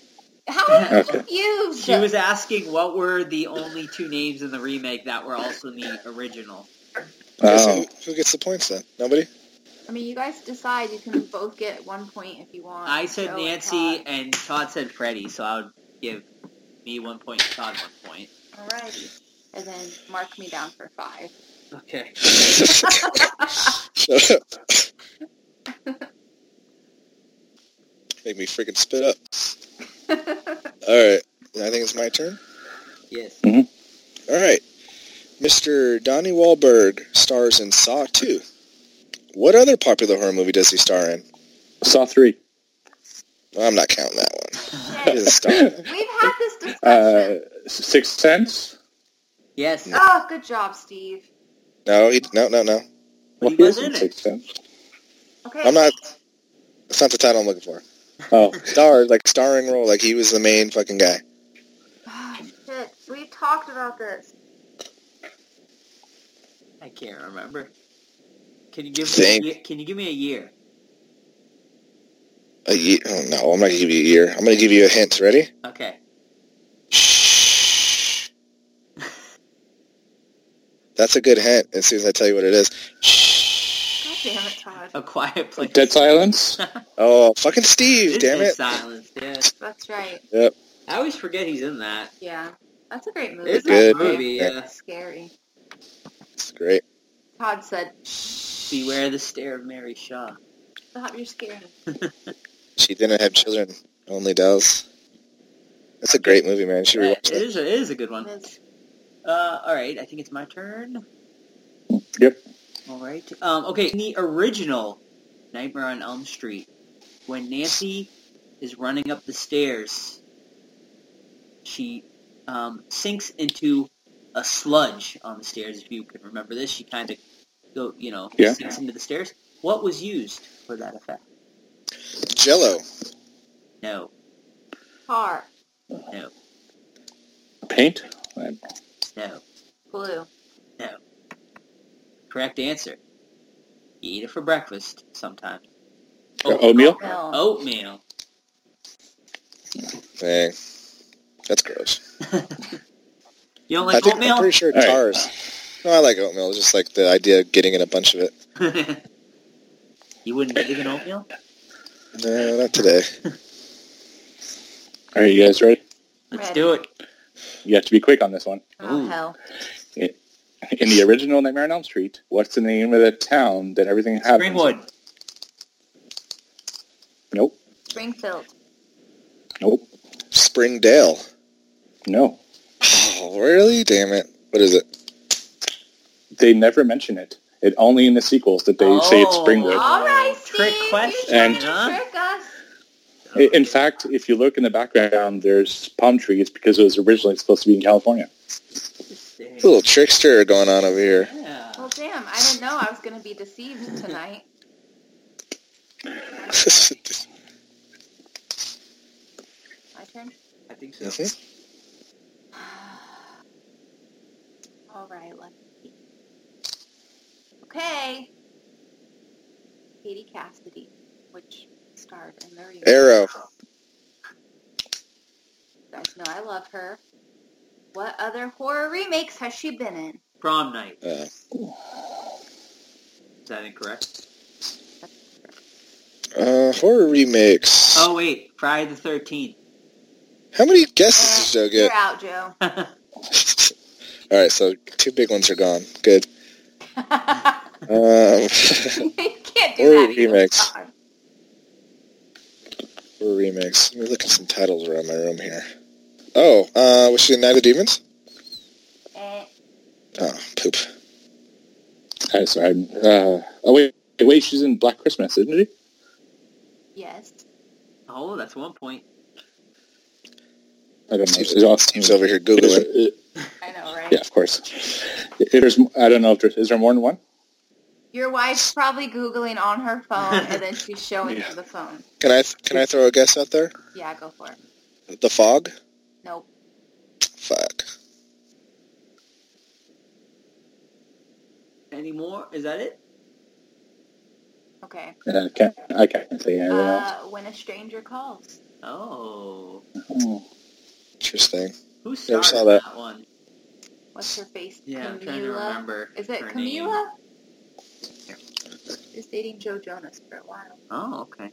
How are you Okay. confused? She was asking what were the only two names in the remake that were also in the original. Oh. who, who gets the points then? Nobody? I mean, you guys decide. You can both get one point if you want. I said Joe and Nancy Todd. and Todd said Freddy, so I would give me one point, Todd one point. Alrighty. And then mark me down for five. Okay. Make me freaking spit up. All right. I think it's my turn. Yes. All right. Mr. Donnie Wahlberg stars in Saw 2. What other popular horror movie does he star in? Saw three. Well, I'm not counting that one. He Shit. doesn't star. We've had this discussion. Uh, Sixth Sense. Yes. oh, good job, Steve. No, he, no, no, no. But he Well, was is in it. Sixth Sense. Okay. I'm not. That's not the title I'm looking for. Oh, Star, like starring role, like he was the main fucking guy. Ah, shit. We talked about this. I can't remember. Can you give me? A Think. year? Can you give me a year? A year? Oh, no, I'm not gonna give you a year. I'm gonna give you a hint. Ready? Okay. Shh. That's a good hint. As soon as I tell you what it is. Shh. God damn it, Todd. A quiet place. Dead Silence. Oh, fucking Steve! It Damn is it! Silence. Yeah. That's right. Yep. I always forget he's in that. Yeah. That's a great movie. It's a good movie. Yeah. It's scary. It's great. Todd said, Shh. Beware the stare of Mary Shaw. Stop, you're scared. She didn't have children. Only does. That's a great movie, man. She should Yeah, rewatch it it. is. A, it is a good one. It's- Uh, all right. I think it's my turn. Yep. All right. Um, okay. In the original Nightmare on Elm Street, when Nancy is running up the stairs, she um, sinks into a sludge on the stairs. If you can remember this, she kind of go, you know, Yeah. sinks into the stairs. What was used for that effect? Jello. No, Tar. no, Paint? No, Blue. no. Correct answer. You eat it for breakfast sometimes. Uh, oatmeal? Oatmeal. Oatmeal. Dang. That's gross. You don't I like think, I'm pretty sure All right. tars. No, I like oatmeal. It's just like the idea of getting in a bunch of it. you wouldn't dig an oatmeal? No, not today. Are you guys ready? Let's Ready. do it. You have to be quick on this one. Oh, Ooh. hell. In the original Nightmare on Elm Street, what's the name of the town that everything happens? in? Springwood. Nope. Springfield. Nope. Springdale. No. Oh, really? Damn it. What is it? They never mention it. It only in the sequels that they say it's Oh. Springwood. All right, Steve. Trick question, And- to huh? Trick us. I- In fact, if you look in the background, there's palm trees because it was originally supposed to be in California. A little trickster going on over here. Yeah. Well, damn. I didn't know I was going to be deceived tonight. My turn. I think so. Mhm. All right, let's see. Okay. Katie Cassidy, which starred in the. Arrow. You guys know I love her. What other horror remakes has she been in? Prom night. Uh, Is that incorrect? uh, horror remakes. Oh wait, Friday the Thirteenth. How many guesses does Joe You're get? out, Joe. All right, so two big ones are gone. Good. you Um, can't do Horror that. either. remakes. God. horror remakes. Let me look at some titles around my room here. Oh, uh, was she in Night of Demons? Eh, Oh, poop. Uh, sorry. Uh, oh, wait. Wait, she's in Black Christmas, isn't she? yes. oh, that's one point. I don't know. Steve's, Is all- Steve's over here googling. I know, right? Yeah, of course. If there's, I don't know if there's, is there more than one? Your wife's probably Googling on her phone and then she's showing Yeah. you the phone. Can I can I throw a guess out there? Yeah, go for it. The Fog. Nope. Fuck. Any more? Is that it? Okay. Uh, can't, I can't say anything else. Uh, when a stranger calls. Oh, Oh. Interesting. who Never started saw that. that one? What's her face? Yeah, I'm trying to remember. Is it her Camilla? name. Is dating Joe Jonas for a while. Oh, okay.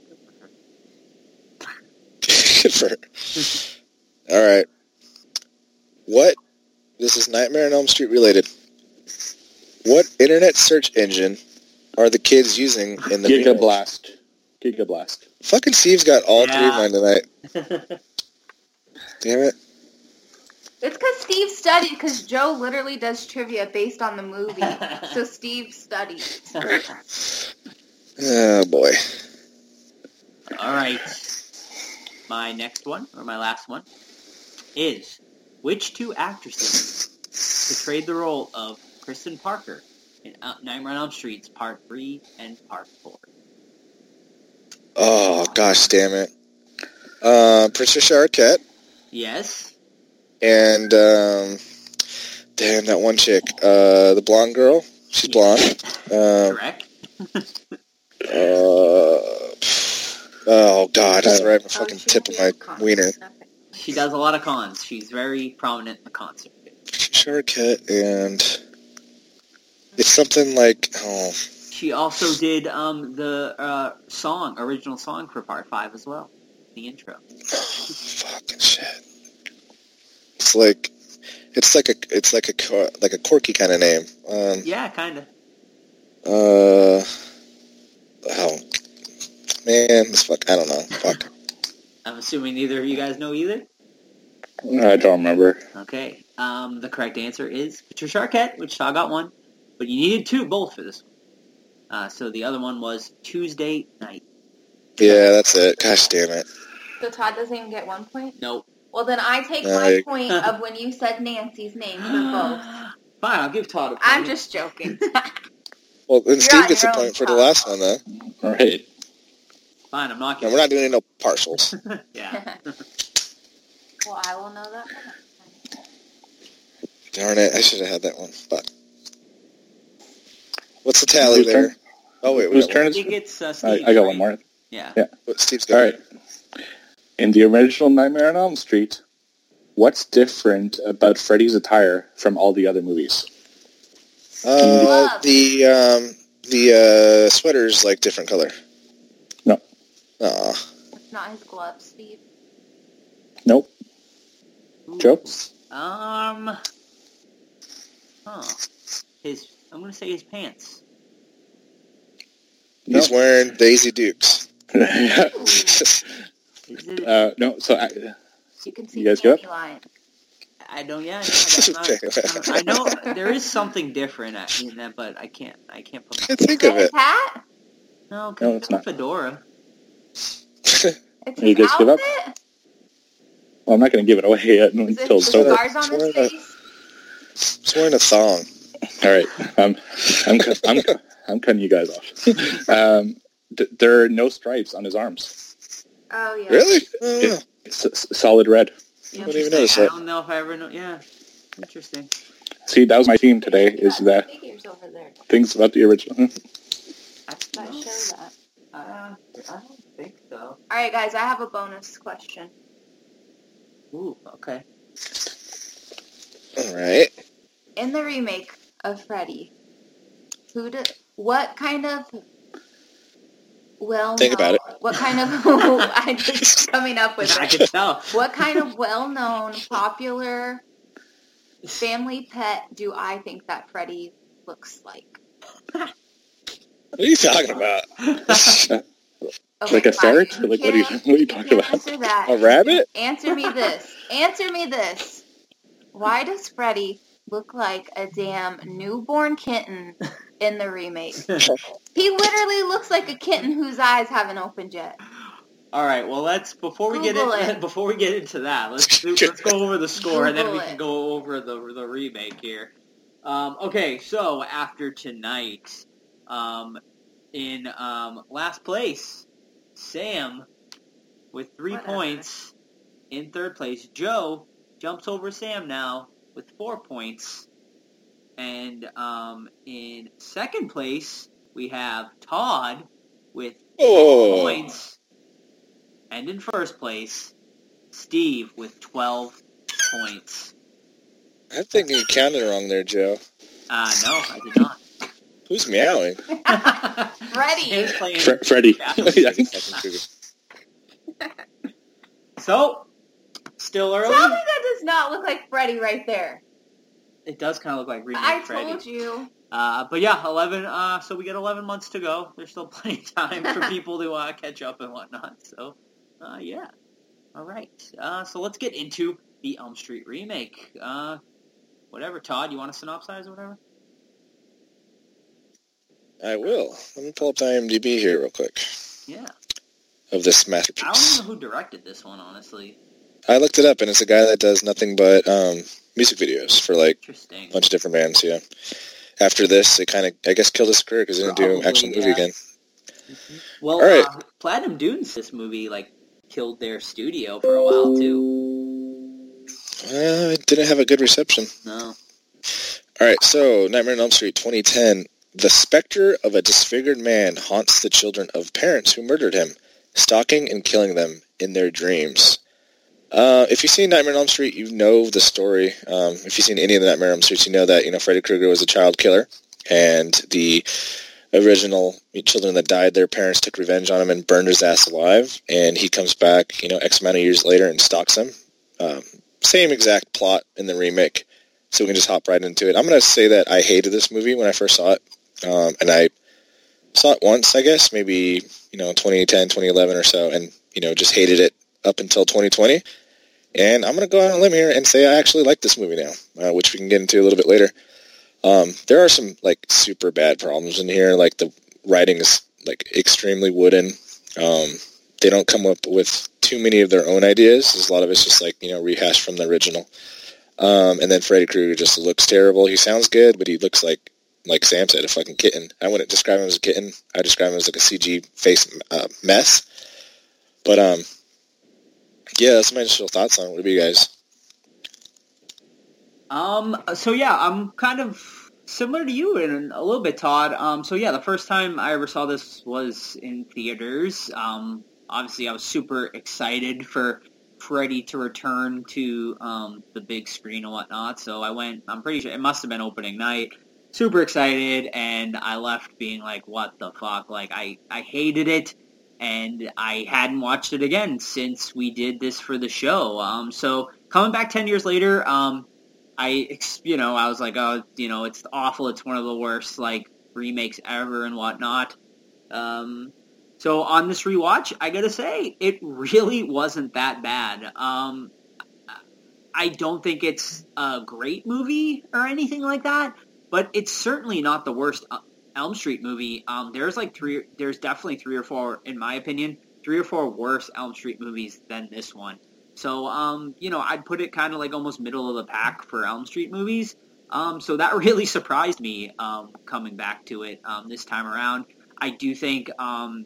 Good for her. All right. What? This is Nightmare on Elm Street related. What internet search engine are the kids using in the Giga remake? Blast. Giga Blast. Fucking Steve's got all three of mine tonight. Damn it. It's because Steve studied, because Joe literally does trivia based on the movie. so Steve studied. Oh boy. All right. My next one, or my last one, is which two actresses portrayed the role of Kristen Parker in Out- Nightmare on Elm Street's Part 3 and Part 4? Oh gosh, damn it. Uh, Patricia Arquette Yes. And um, damn that one chick, uh, the blonde girl. She's blonde. Um, Correct. uh, oh god, that's right. My Oh, fucking she tip of my wiener. She does a lot of cons. She's very prominent in the concert. Patricia Arquette and it's something like oh She also did um, the uh, song, original song for Part 5 as well. The intro. fucking shit. It's like it's like a it's like a like a quirky kind of name. Um, Yeah, kind of. uh, oh man, this fuck. I don't know. Fuck. I'm assuming neither of you guys know either. I don't remember. Okay. Um, the correct answer is Patricia Arquette, which Shaw got one, but you needed two, both for this one. Uh, so the other one was Tuesday Knight. Yeah, that's it. Gosh damn it. So Todd doesn't even get one point? Nope. Well, then I take No, my point of when you said Nancy's name for both. Fine, I'll give Todd a point. I'm just joking. Well, then Steve gets a point for the last one, though. All right. Fine, I'm not No, we're not doing any no partials. yeah. well, I will know that. for next time. Darn it, I should have had that one. But what's the tally Whose there? turn? Oh wait, we Whose got turn I is it? it's uh, I, Steve. I got right? one more. Yeah. Yeah. one. Steve's All got right. In the original Nightmare on Elm Street, what's different about Freddy's attire from all the other movies? Uh, the um, the uh, sweater's like different color. No. Aw. It's not his gloves, Steve. Nope. Ooh. Joe? Um. Huh. His. I'm gonna say his pants. He's wearing Daisy Dukes. Uh, no. So I, You can see You guys line. I don't. Yeah. No, not, I know there is something different at- in that, but I can't. I can't put. My, Can't think of it. hat? no, No, it's it's a not. fedora. It's You guys give up? well, I'm not going to give it away yet until it's over. scars on his Swear to- face? He's wearing a thong. All right. Um, I'm I'm I'm cutting you guys off. Um, th- there are no stripes on his arms. Oh, yeah. Really? Oh, It- It's solid red. Yeah. Wouldn't even notice I that. don't know if I ever know. Yeah. Interesting. See, that was my theme today. You Is that figures over there. things about the original? I, That show that. uh, I don't think so. All right, guys. I have a bonus question. Ooh. Okay. All right. In the remake of Freddy, who did? What kind of? Well, Think about it. What kind of? I'm just coming up with I it. can tell. What kind of well-known, popular family pet do I think that Freddy looks like? What are you talking about? Okay, Like a fine. ferret? Like, what are you- what are you talking can't about? That. A rabbit? Answer me this. Answer me this. Why does Freddy look like a damn newborn kitten in the remake? He literally looks like a kitten whose eyes haven't opened yet. All right. Well, let's before we Google get in, it. before we get into that, let's do, let's go over the score and then we Google can go over the the remake here. Um, okay, so after tonight, um, in um, last place, Sam with three Whatever. points. In third place, Joe jumps over Sam now with four points. And um, in second place, we have Todd with Oh. points. And in first place, Steve with 12 points. I think you counted wrong there, Joe. Uh, no, I did not. Who's meowing? Freddy. Sam's playing Fre- Freddy. Yeah. Yeah. Fucking cougar. So, still early. Tell me that does not look like Freddy right there. It does kind of look like remake I Freddy. told you. Uh, but yeah, 11, uh, so we get 11 months to go. There's still plenty of time for people to uh, catch up and whatnot. So, uh, yeah. All right. Uh, so let's get into the Elm Street remake. Uh, whatever, Todd, you want to synopsize or whatever? I will. Let me pull up the IMDb here real quick Yeah. of this masterpiece. I don't know who directed this one, honestly. I looked it up, and it's a guy that does nothing but um, music videos for like a bunch of different bands. Yeah. After this, it kind of, I guess, killed his career because he didn't do an Probably, actual movie yeah. again. Well, All right. uh, Platinum Dunes, this movie, like, killed their studio for a while, too. Uh, it didn't have a good reception. No. All right, so Nightmare on Elm Street 2010. The specter of a disfigured man haunts the children of parents who murdered him, stalking and killing them in their dreams. Uh, if you've seen Nightmare on Elm Street, you know the story. Um, if you've seen any of the Nightmare on Elm Streets, you know that you know Freddy Krueger was a child killer, and the original children that died, their parents took revenge on him and burned his ass alive. And he comes back, you know, X amount of years later and stalks them. Um, same exact plot in the remake so we can just hop right into it. I'm to say that I hated this movie when I first saw it, um, and I saw it once, I guess, maybe you know 2010, 2011 or so, and you know just hated it up until 2020. And I'm going to go out on a limb here and say I actually like this movie now, uh, which we can get into a little bit later. Um, there are some like super bad problems in here, like the writing is like extremely wooden. Um, they don't come up with too many of their own ideas. There's a lot of it's just like you know rehashed from the original. Um, and then Freddy Krueger just looks terrible. He sounds good, but he looks like like Sam said, a fucking kitten. I wouldn't describe him as a kitten. I describe him as like a CG face uh, mess. But um, yeah, that's my initial thoughts on it. What about you guys? Um, so yeah, I'm kind of similar to you in a little bit, Todd. Um, so yeah, the first time I ever saw this was in theaters. Um, obviously, I was super excited for Freddy to return to um, the big screen and whatnot. So I went. I'm pretty sure it must have been opening night. Super excited, and I left being like, "What the fuck?" Like I I hated it, and I hadn't watched it again since we did this for the show. Um, so coming back ten years later, um, I, you know, I was like, oh, you know, it's awful. It's one of the worst like remakes ever and whatnot. Um, so on this rewatch, I gotta say, it really wasn't that bad. Um, I don't think it's a great movie or anything like that, but it's certainly not the worst uh, Elm Street movie. Um, there's like three, there's definitely three or four, in my opinion, three or four worse Elm Street movies than this one. So, um, you know, I'd put it kind of like almost middle of the pack for Elm Street movies. Um, so that really surprised me um, coming back to it um, this time around. I do think um,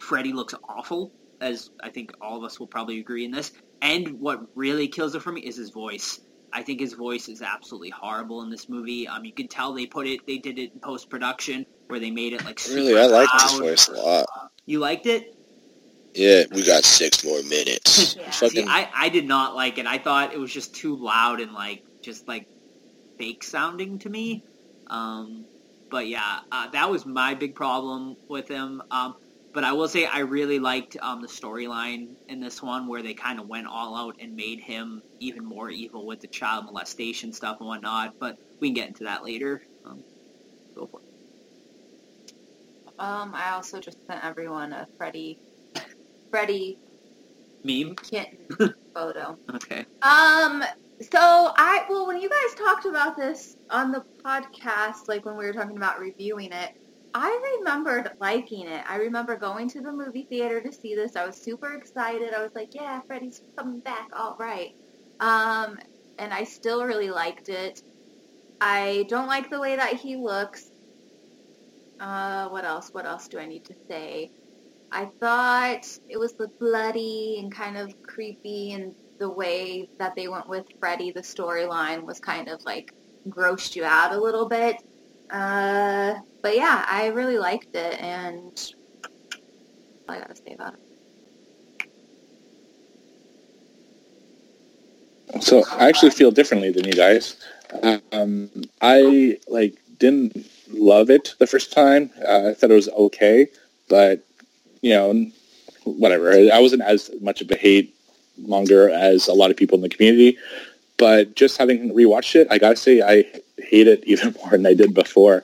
Freddy looks awful, as I think all of us will probably agree in this. And what really kills it for me is his voice. I think his voice is absolutely horrible in this movie. Um, you can tell they put it, they did it in post production where they made it like super Really, I liked his voice a lot. You liked it? Yeah, we got six more minutes. Yeah. See, Fucking, I, I did not like it. I thought it was just too loud and like just like fake sounding to me. Um, but yeah, uh, that was my big problem with him. Um, but I will say I really liked um, the storyline in this one where they kind of went all out and made him even more evil with the child molestation stuff and whatnot. But we can get into that later. Um, go for it. Um, I also just sent everyone a Freddy, Freddy Meme. kitten photo. Okay. Um, so I well, when you guys talked about this on the podcast, like when we were talking about reviewing it, I remembered liking it. I remember going to the movie theater to see this. I was super excited. I was like, "Yeah, Freddy's coming back, all right." Um, and I still really liked it. I don't like the way that he looks. Uh, what else? What else do I need to say? I thought it was the bloody and kind of creepy, and the way that they went with Freddy, the storyline was kind of like grossed you out a little bit. Uh, but yeah, I really liked it, and I gotta say about it. So I actually feel differently than you guys. Um, I like didn't love it the first time. Uh, I thought it was okay, but you know, whatever. I wasn't as much of a hate monger as a lot of people in the community. But just having rewatched it, I gotta say I hate it even more than I did before.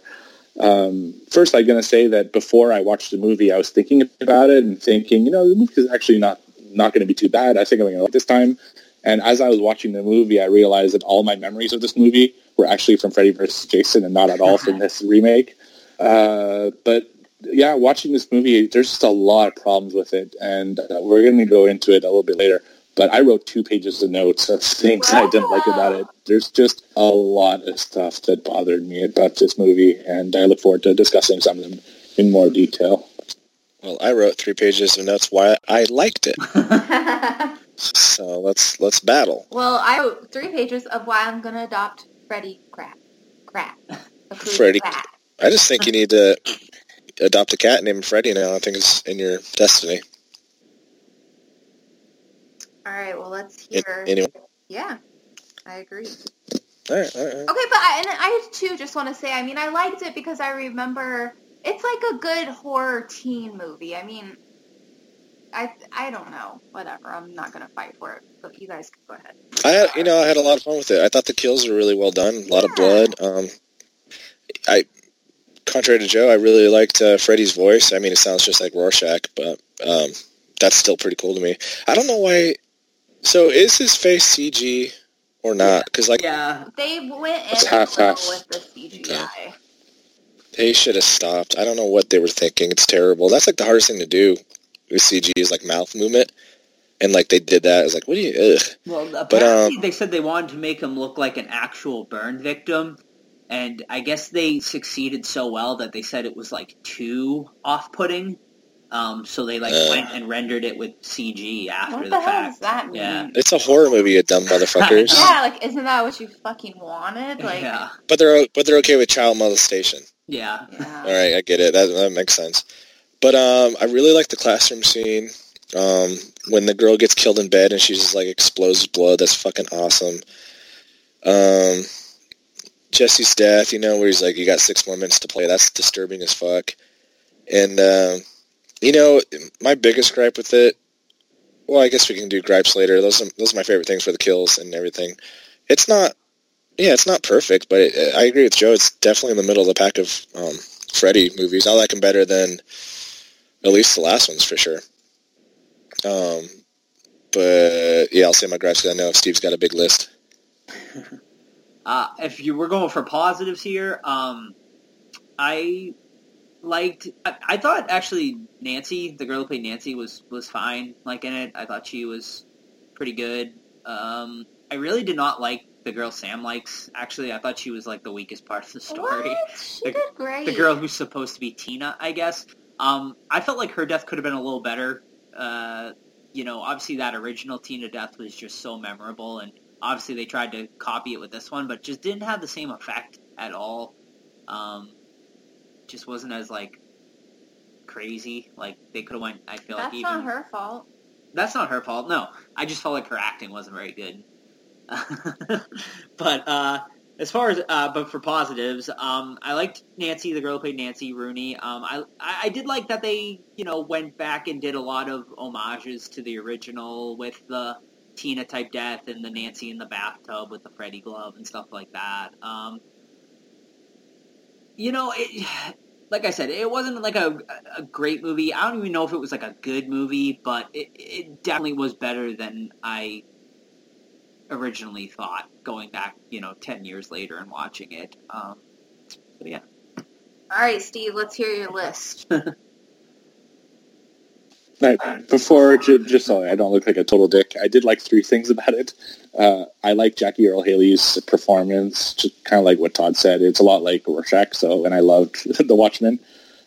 Um, first, I'm gonna say that before I watched the movie, I was thinking about it and thinking, you know, the movie is actually not not going to be too bad. I think I'm going to like this time. And as I was watching the movie, I realized that all my memories of this movie were actually from Freddy vs. Jason and not at all from this remake. Uh, but yeah, watching this movie, there's just a lot of problems with it, and uh, we're going to go into it a little bit later. But I wrote two pages of notes of things I didn't like about it. There's just a lot of stuff that bothered me about this movie, and I look forward to discussing some of them in more detail. well, I wrote three pages of notes why I liked it. So let's let's battle. well, I wrote three pages of why I'm gonna adopt Freddy Crap. Crap. Freddy- Crap. I just think you need to adopt a cat named Freddy now. I think it's in your destiny. All right. Well, let's hear. Anyway, Yeah, I agree. all right, all right. Okay, but I, and I too just want to say, I mean, I liked it because I remember it's like a good horror teen movie. I mean, I I don't know, whatever. I'm not gonna fight for it, but you guys can go ahead. I had, you know, I had a lot of fun with it. I thought the kills were really well done. A lot of blood. Um, I, contrary to Joe, I really liked uh, Freddy's voice. I mean, it sounds just like Rorschach, but um, that's still pretty cool to me. I don't know why. So, is his face CG or not? Because like Yeah, They went in It's half, little half. with the CGI. they should have stopped. I don't know what they were thinking. It's terrible. That's like the hardest thing to do with CG is like mouth movement, and like they did that. It's like, what do you? Ugh. Well, um, apparently they said they wanted to make him look like an actual burn victim, and I guess they succeeded so well that they said it was like too off-putting. Um, so they like Uh. went and rendered it with CG after What the, the hell fact. does that mean? Yeah. It's a horror movie, you dumb motherfuckers. Yeah, like isn't that what you fucking wanted? Like, yeah, But they're but they're okay with child molestation. yeah, yeah. All right, I get it. That that makes sense. But um, I really like the classroom scene. Um, when the girl gets killed in bed and she just like explodes blood. That's fucking awesome. Um, Jesse's death, you know, where he's like, "You got six more minutes to play." That's disturbing as fuck. And um, you know, my biggest gripe with it. Well, I guess we can do gripes later. Those are, those are my favorite things for the kills and everything. It's not, yeah, it's not perfect, but it, I agree with Joe. It's definitely in the middle of the pack of um, Freddy movies. I like them better than at least the last ones for sure. Um, but yeah, I'll say my gripes because I know Steve's got a big list. Uh, if you were going for positives here, um, I liked. I, I thought actually Nancy, the girl who played Nancy, was was fine. Like in it, I thought she was pretty good. Um, I really did not like the girl Sam likes. Actually, I thought she was like the weakest part of the story. What? She The- did great. The girl who's supposed to be Tina, I guess. Um, I felt like her death could have been a little better. Uh, you know, obviously that original Tina death was just so memorable, and obviously they tried to copy it with this one, but just didn't have the same effect at all. Um, just wasn't as like crazy. Like they could have went. I feel That's like even not her fault. that's not her fault. No, I just felt like her acting wasn't very good. but uh, as far as uh, but for positives, um, I liked Nancy, the girl who played Nancy Rooney. Um, I I I did like that they you know went back and did a lot of homages to the original with the Tina type death and the Nancy in the bathtub with the Freddy glove and stuff like that. Um, you know, it, like I said, it wasn't like a, a great movie. I don't even know if it was like a good movie, but it, it definitely was better than I originally thought going back, you know, 10 years later and watching it. Um, so yeah. All right, Steve, let's hear your list. Right. Before, ju- just so I don't look like a total dick, I did like three things about it. Uh, I like Jackie Earle Haley's performance, just kind of like what Todd said. It's a lot like Rorschach, so, and I loved The Watchmen.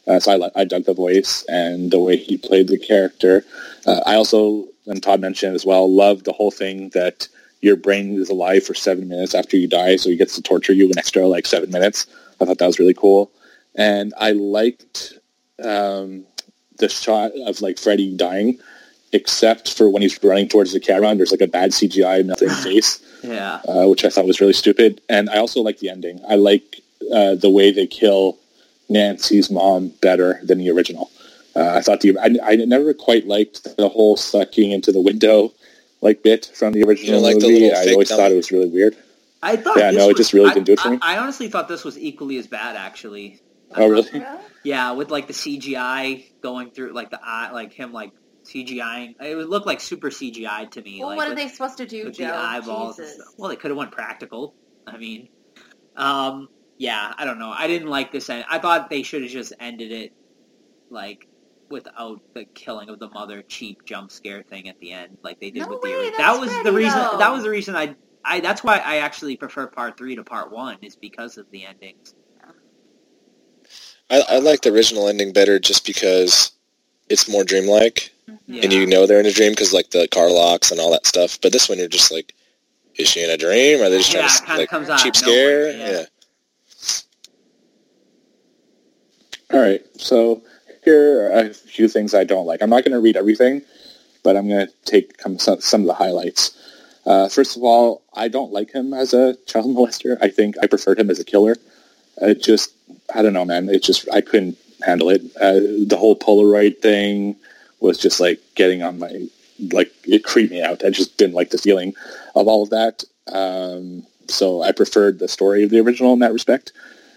Uh, so I, I dug the voice and the way he played the character. Uh, I also, and Todd mentioned as well, loved the whole thing that your brain is alive for seven minutes after you die, so he gets to torture you an extra like seven minutes. I thought that was really cool. And I liked um, the shot of like Freddy dying, except for when he's running towards the camera and there's like a bad CGI and nothing face, Yeah. uh, which I thought was really stupid. And I also like the ending. I like uh, the way they kill Nancy's mom better than the original. Uh, I thought the I, I never quite liked the whole sucking into the window like bit from the original like movie. little I always dummy? thought it was really weird. I thought Yeah, this no, it just really I- didn't do it for I, me. I honestly thought this was equally as bad, actually. I Oh, really? Yeah, with like the CGI going through, like the eye, like him, like CGIing. It would look like super CGI to me. Well, like what are they supposed to do, with Joe? the eyeballs. and stuff. Well, they could have went practical. I mean, um, yeah, I don't know. I didn't like this end. I thought they should have just ended it like without the killing of the mother cheap jump scare thing at the end, like they did No with the. way, ori- that's that was the reason. though. That was the reason I. I that's why I actually prefer part three to part one is because of the endings. I, I like the original ending better just because it's more dreamlike, Yeah. and you know they're in a dream because like the car locks and all that stuff. But this one, you're just like, is she in a dream? Are they just Yeah, trying it to like comes cheap scare? nowhere, yeah. yeah. All right, so here are a few things I don't like. I'm not going to read everything, but I'm going to take some, some of the highlights. Uh, first of all, I don't like him as a child molester. I think I preferred him as a killer. It just, I don't know, man. It just, I couldn't handle it. Uh, the whole Polaroid thing was just like getting on my, like it creeped me out. I just didn't like the feeling of all of that. Um, so I preferred the story of the original in that respect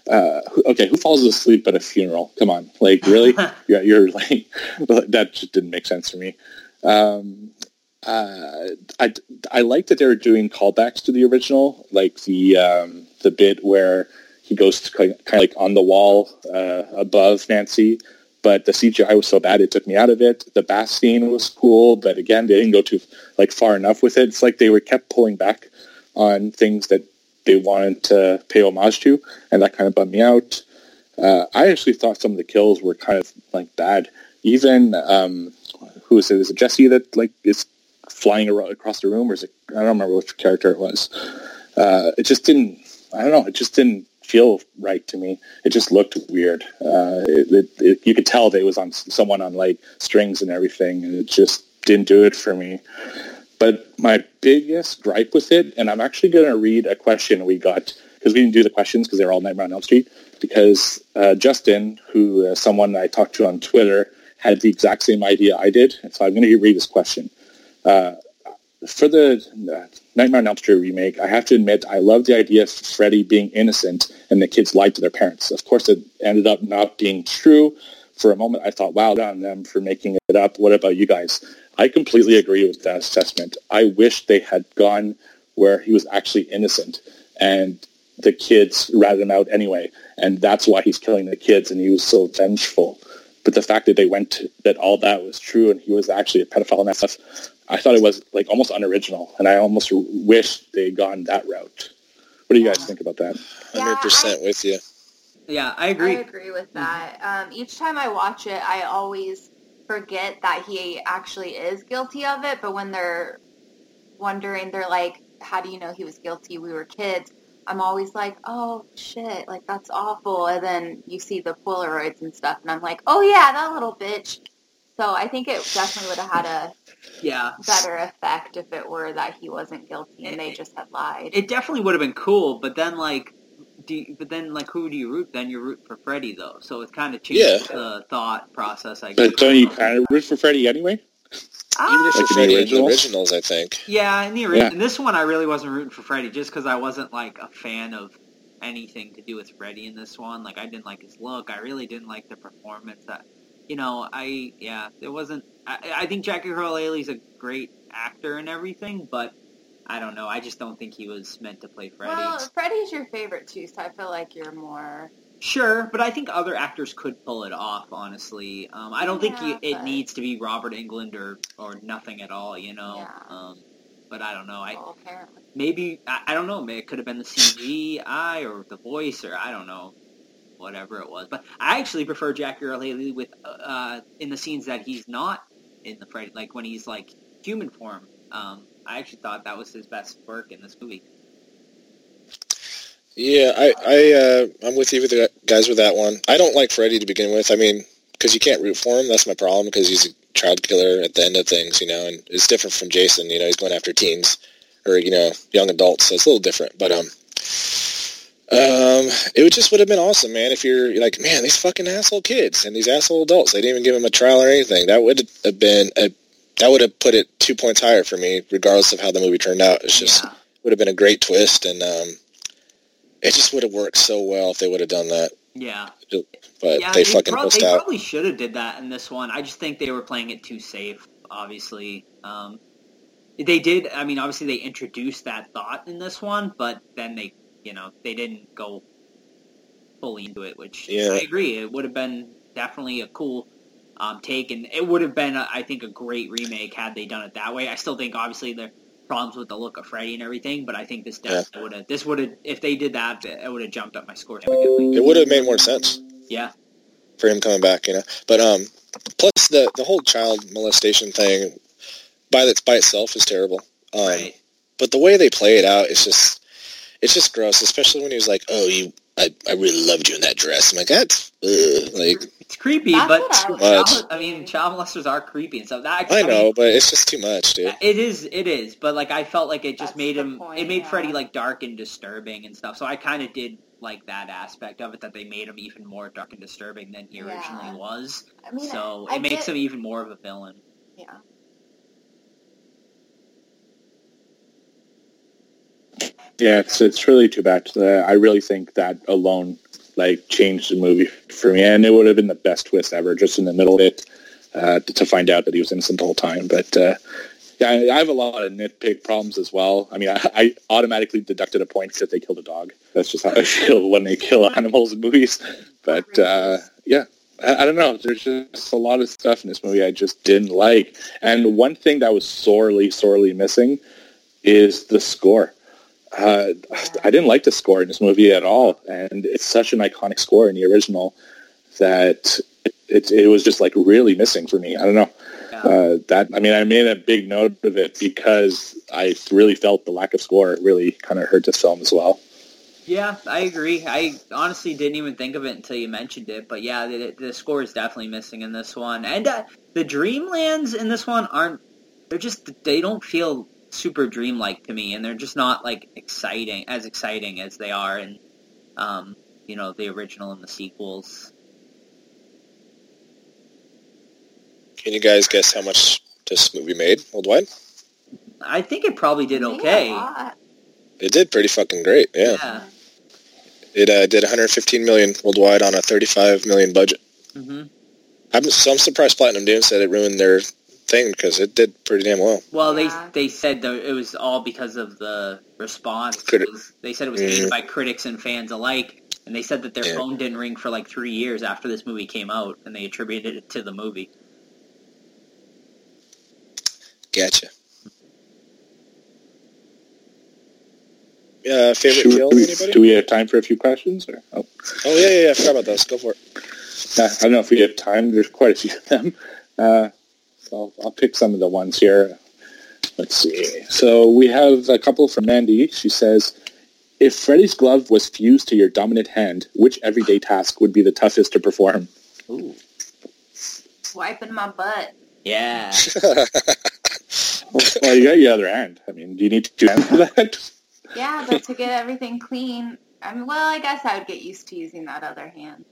uh, okay, who falls asleep at a funeral? Come on, like really? yeah, you're like that just didn't make sense to me. Um, uh, I I like that they were doing callbacks to the original, like the um, the bit where he goes kind of like on the wall uh, above Nancy. But the CGI was so bad it took me out of it. The bath scene was cool, but again, they didn't go too like far enough with it. It's like they were kept pulling back on things that they wanted to pay homage to, and that kind of bummed me out. Uh, I actually thought some of the kills were kind of like bad. Even um, who is it? Is it Jesse that like is flying ar- across the room, or is it? I don't remember which character it was. Uh, it just didn't. I don't know. It just didn't feel right to me. It just looked weird. Uh, it, it, it, you could tell that it was on someone on like strings and everything, and it just didn't do it for me. But my biggest gripe with it, and I'm actually going to read a question we got because we didn't do the questions because they were all Nightmare on Elm Street. Because uh, Justin, who uh, someone I talked to on Twitter, had the exact same idea I did, and so I'm going to read this question. Uh, for the uh, Nightmare on Elm Street remake, I have to admit I love the idea of Freddy being innocent and the kids lied to their parents. Of course, it ended up not being true. For a moment, I thought, wow, on them for making it up. What about you guys? I completely agree with that assessment. I wish they had gone where he was actually innocent and the kids ratted him out anyway. And that's why he's killing the kids and he was so vengeful. But the fact that they went to, that all that was true and he was actually a pedophile and stuff, I thought it was like almost unoriginal. And I almost wish they had gone that route. What do you guys think about that? 100% with you. Yeah, I agree. I agree with that. Um, each time I watch it, I always forget that he actually is guilty of it. But when they're wondering, they're like, "How do you know he was guilty? We were kids." I'm always like, "Oh shit, like that's awful." And then you see the Polaroids and stuff, and I'm like, "Oh yeah, that little bitch." So I think it definitely would have had a Yeah. better effect if it were that he wasn't guilty and they just had lied. It definitely would have been cool, but then like, do you, but then like, who do you root? Then you root for Freddy though, so it kind of changes Yeah. the thought process. I guess. But don't you kind of root for Freddy anyway? Even if Like it's in the Freddy in the originals? originals, I think. yeah, in the ori- Yeah. this one, I really wasn't rooting for Freddy just because I wasn't like a fan of anything to do with Freddy in this one. Like, I didn't like his look. I really didn't like the performance. That you know, I yeah, it wasn't. I, I think Jackie Earle Haley's a great actor and everything, but I don't know. I just don't think he was meant to play Freddy. well, Freddy's your favorite too, so I feel like you're more. Sure, but I think other actors could pull it off. Honestly, um, I don't think Yeah, you, it but- needs to be Robert Englund or or nothing at all. You know, Yeah. um, but I don't know. I Well, maybe I, I don't know. It could have been the CGI or the voice or I don't know, whatever it was. But I actually prefer Jackie Earle Haley with uh, in the scenes that he's not in the Freddy, like when he's like human form. Um, I actually thought that was his best work in this movie. Yeah, I, I, uh, I'm with you with the guys with that one. I don't like Freddy to begin with. I mean, because you can't root for him. That's my problem. Because he's a child killer at the end of things, you know, and it's different from Jason. You know, he's going after teens or you know young adults, so it's a little different. But um, um, it would just would have been awesome, man. If you're like, man, these fucking asshole kids and these asshole adults, they didn't even give him a trial or anything. That would have been a, that would have put it two points higher for me, regardless of how the movie turned out. It's just Yeah. would have been a great twist, and um, it just would have worked so well if they would have done that. Yeah. But yeah, they, fucking missed they out. probably should have did that in this one. I just think they were playing it too safe. Obviously, um, they did. I mean, obviously they introduced that thought in this one, but then they, you know, they didn't go fully into it. Which Yeah. I agree. It would have been definitely a cool um, take, and it would have been, a, I think, a great remake had they done it that way. I still think, obviously, there are problems with the look of Freddy and everything, but I think this definitely would have. This would have, if they did that, it would have jumped up my score significantly. It would have made more sense Yeah. for him coming back, you know. But um, plus the the whole child molestation thing by its by itself is terrible. Um, Right. But the way they play it out, is just it's just gross. Especially when he was like, "Oh, you, I, I really loved you in that dress." I'm like, that's ugh. like It's creepy, That's but what I child, I mean, child molesters are creepy and stuff. That, I mean, know, but it's just too much, dude. It is, it is, but like I felt like it just That's made him. point, it made yeah. Freddy like dark and disturbing and stuff. So I kind of did like that aspect of it that they made him even more dark and disturbing than he Yeah. originally was. I mean, so I it makes get- him even more of a villain. Yeah. Yeah, it's it's really too bad. Uh, I really think that alone like changed the movie for me, and it would have been the best twist ever, just in the middle of it, uh, to find out that he was innocent the whole time. But uh, yeah, I have a lot of nitpick problems as well. I mean, I, I automatically deducted a point because they killed a dog. That's just how I feel when they kill animals in movies. But uh, yeah, I, I don't know. There's just a lot of stuff in this movie I just didn't like. And one thing that was sorely, sorely missing is the score. Uh, I didn't like the score in this movie at all, and it's such an iconic score in the original that it, it, was just like really missing for me. I don't know. Yeah. Uh, that I mean, I made a big note of it because I really felt the lack of score really kind of hurt this film as well. Yeah, I agree. I honestly didn't even think of it until you mentioned it. But yeah, the, the score is definitely missing in this one. And uh, the Dreamlands in this one aren't, they're just, they don't feel super dreamlike to me. And they're just not like exciting, as exciting as they are in, um, you know, the original and the sequels. Can you guys guess how much this movie made worldwide? I think it probably did okay. lot. It did pretty fucking great. Yeah, Yeah. it uh, did 115 million worldwide on a 35 million budget. Mm-hmm. I'm so I'm surprised Platinum Dunes said it ruined their thing because it did pretty damn well. Well, they they said that it was all because of the response. Criti- was- they said it was hated by critics and fans alike, and they said that their Yeah. phone didn't ring for like three years after this movie came out, and they attributed it to the movie. Gotcha. Uh, favorite Should kill? we, Anybody? do we have time for a few questions? Or? Oh. Oh yeah, yeah, yeah. I forgot about those. Go for it. Uh, I don't know if we have time. There's quite a few of them. Uh, so I'll, I'll pick some of the ones here. Let's see. So we have a couple from Mandy. She says, if Freddy's glove was fused to your dominant hand, which everyday task would be the toughest to perform? Ooh, Wiping my butt. yeah. Well, you got your other hand. I mean, do you need two hands for that? Yeah, but to get everything clean, I mean, well, I guess I would get used to using that other hand.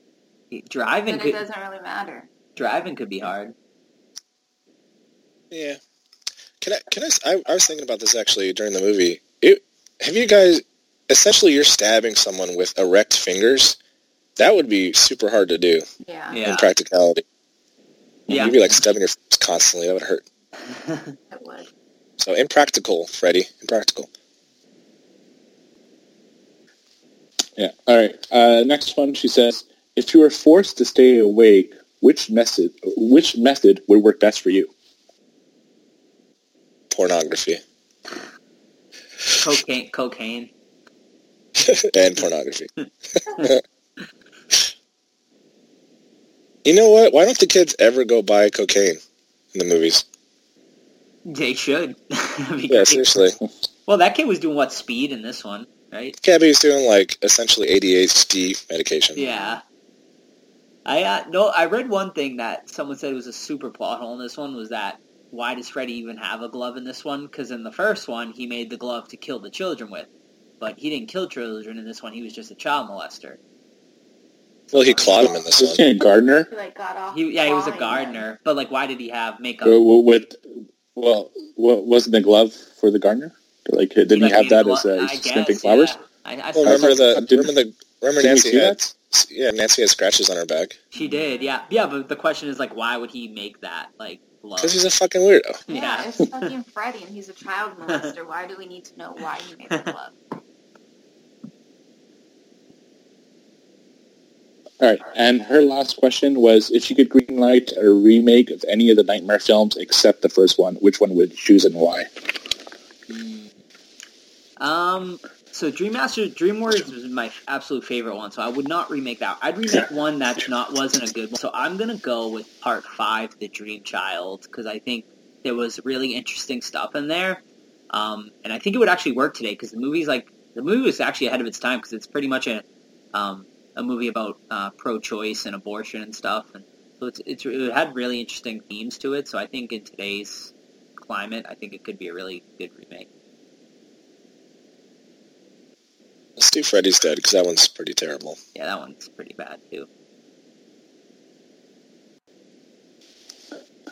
driving But it could doesn't really matter. driving could be hard. Yeah. Can I? Can I? I was thinking about this actually during the movie. It, have you guys? Essentially, you're stabbing someone with erect fingers. That would be super hard to do Yeah. Yeah, in practicality. yeah. You'd be like stabbing your face constantly. That would hurt. It would. So impractical, Freddy. Impractical. Yeah. All right. Uh, next one, she says, if you were forced to stay awake, which method, which method would work best for you? Pornography cocaine, cocaine. and pornography. you know what? Why don't the kids ever go buy cocaine in the movies? They should. Yeah, seriously. Well, that kid was doing what speed in this one, right? Cabby's doing like essentially ADHD medication. Yeah. I uh, no, I read one thing that someone said was a super plot hole in this one was that why does Freddy even have a glove in this one? Because in the first one he made the glove to kill the children with, but he didn't kill children in this one. He was just a child molester. Well, he clawed him in this Isn't one. he a gardener? He, like, got off He yeah, he was a clawing gardener, but like why did he have makeup? With, well, wasn't the glove for the gardener? Like, didn't he Like, have that a as glo- uh, I snipping flowers? Yeah. I, I Well, saw remember thought- the didn't- remember the remember Didn't Nancy see had that? yeah Nancy had scratches on her back she did, yeah, yeah. But the question is like, why would he make that like glove? because he's a fucking weirdo. Yeah, Yeah. it's fucking Freddy, and he's a child molester. Why do we need to know why he made the glove? All right. And her last question was, if you could greenlight a remake of any of the Nightmare films except the first one, which one would you choose and why? Um, so Dream Master, Dream Warriors was my absolute favorite one, so I would not remake that. I'd remake one that's not wasn't a good one. So I'm gonna go with Part Five, The Dream Child, because I think there was really interesting stuff in there, um, and I think it would actually work today because the movie's like the movie was actually ahead of its time because it's pretty much a um, a movie about uh, pro-choice and abortion and stuff, and so it's, it's it had really interesting themes to it. So I think in today's climate, I think it could be a really good remake. Let's do Freddy's Dead because that one's pretty terrible. Yeah, that one's pretty bad too.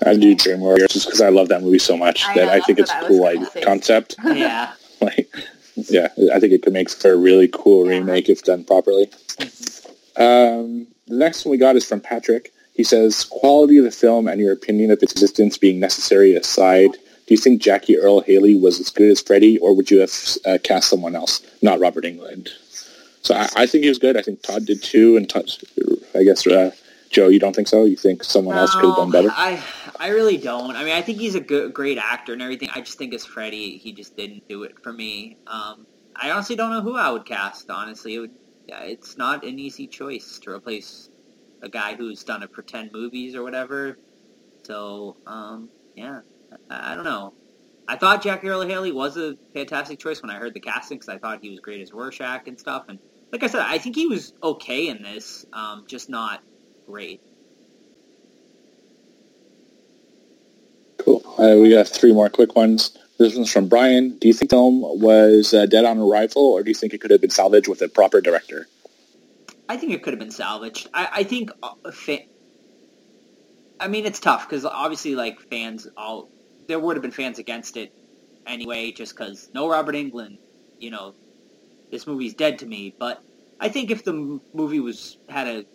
I do Dream Warriors just because I love that movie so much I that know, I think it's a what I was cool gonna like, concept. Yeah. like, yeah, I think it could make for a really cool Yeah. remake if done properly. Um, the next one we got is from Patrick. He says, quality of the film and your opinion of its existence being necessary aside, do you think Jackie Earle Haley was as good as Freddy, or would you have uh, cast someone else, not Robert Englund? So I, I think he was good. I think Todd did too, and Todd, I guess uh, Joe, you don't think so? You think someone else could have done better? I I really don't. I mean, I think he's a good, great actor and everything. I just think as Freddy, he just didn't do it for me. Um, I honestly don't know who I would cast. Honestly, it would. It's not an easy choice to replace a guy who's done a pretend movies or whatever. So, um, yeah, I, don't know. I thought Jack Earle Haley was a fantastic choice when I heard the casting because I thought he was great as Rorschach and stuff. And like I said, I think he was okay in this, um, just not great. Cool. Uh, we got three more quick ones. This one's from Brian. Do you think the film was uh, dead on arrival, or do you think it could have been salvaged with a proper director? I think it could have been salvaged. I, I think, uh, fa- I mean, it's tough because obviously, like fans, all there would have been fans against it anyway, just because no Robert Englund, you know, this movie's dead to me. But I think if the m- movie was had a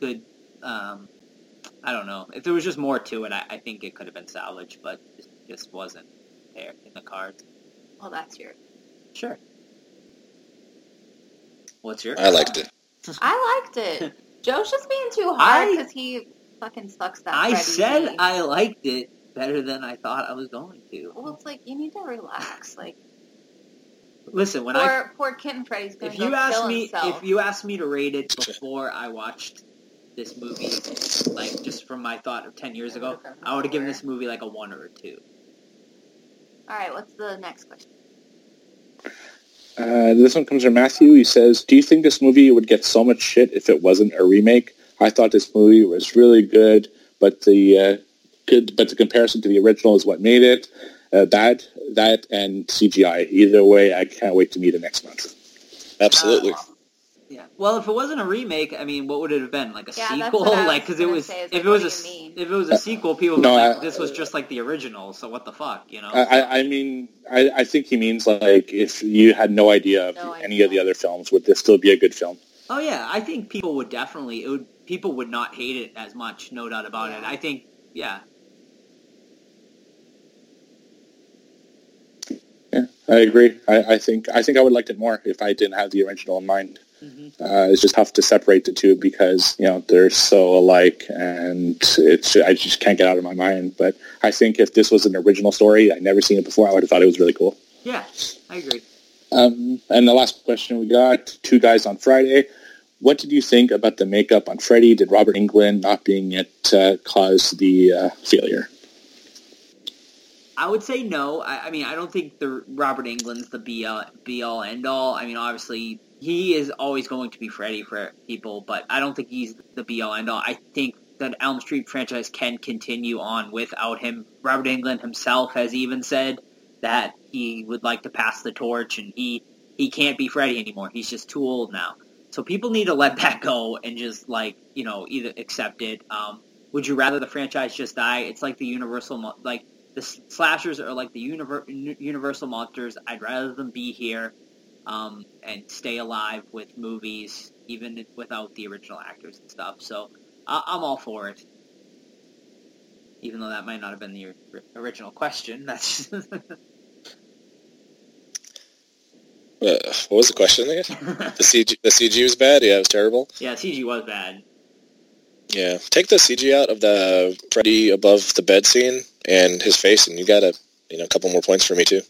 good, um, I don't know, if there was just more to it, I, I think it could have been salvaged, but it just wasn't there in the cards. Well, that's your. Sure. What's your? I liked it. I liked it. Joe's just being too hard because he fucking sucks that. I Freddy said movie. I liked it better than I thought I was going to. Well, it's like you need to relax. Like Listen, when poor, I poor Kitten Freddy's gonna if go you asked me himself. if you asked me to rate it before I watched this movie, like just from my thought of ten years ago, I would have given this movie like a one or a two. All right, what's the next question? Uh, this one comes from Matthew. He says, "Do you think this movie would get so much shit if it wasn't a remake? I thought this movie was really good, but the uh, good, but the comparison to the original is what made it uh, bad. That and CGI. Either way, I can't wait to meet it next month." Absolutely. Yeah. Well, if it wasn't a remake, I mean, what would it have been? Like a Yeah, that's sequel? what I like because it was say, if like, it was what a do you mean? if it was a sequel, people would No, be like, I- this was just like the original. So what the fuck, you know? I, I, I mean, I, I think he means like if you had no idea of No any idea. of the other films, would this still be a good film? Oh yeah, I think people would definitely it would people would not hate it as much, no doubt about it. I think yeah. Yeah, I agree. I, I think I think I would liked it more if I didn't have the original in mind. Uh, it's just tough to separate the two because you know they're so alike, and it's I just can't get out of my mind. But I think if this was an original story, I'd never seen it before, I would have thought it was really cool. Yeah, I agree. Um, and the last question we got, two guys on Friday. What did you think about the makeup on Freddy? Did Robert Englund not being it uh, cause the uh, failure? I would say no. I, I mean, I don't think the Robert Englund's the be all, be all end all. I mean, obviously he is always going to be Freddy for people, but I don't think he's the be all end all. I think that Elm Street franchise can continue on without him. Robert Englund himself has even said that he would like to pass the torch, and he he can't be Freddy anymore. He's just too old now. So people need to let that go and just like you know either accept it. Um, would you rather the franchise just die? It's like the Universal like the slashers are like the univer- Universal monsters. I'd rather them be here um, and stay alive with movies, even without the original actors and stuff. So I- I'm all for it. Even though that might not have been the original question. That's what was the question again? The CG, the CG was bad. Yeah, it was terrible. yeah, CG was bad. Yeah, take the CG out of the Freddy above the bed scene and his face, and you got a you know a couple more points for me too.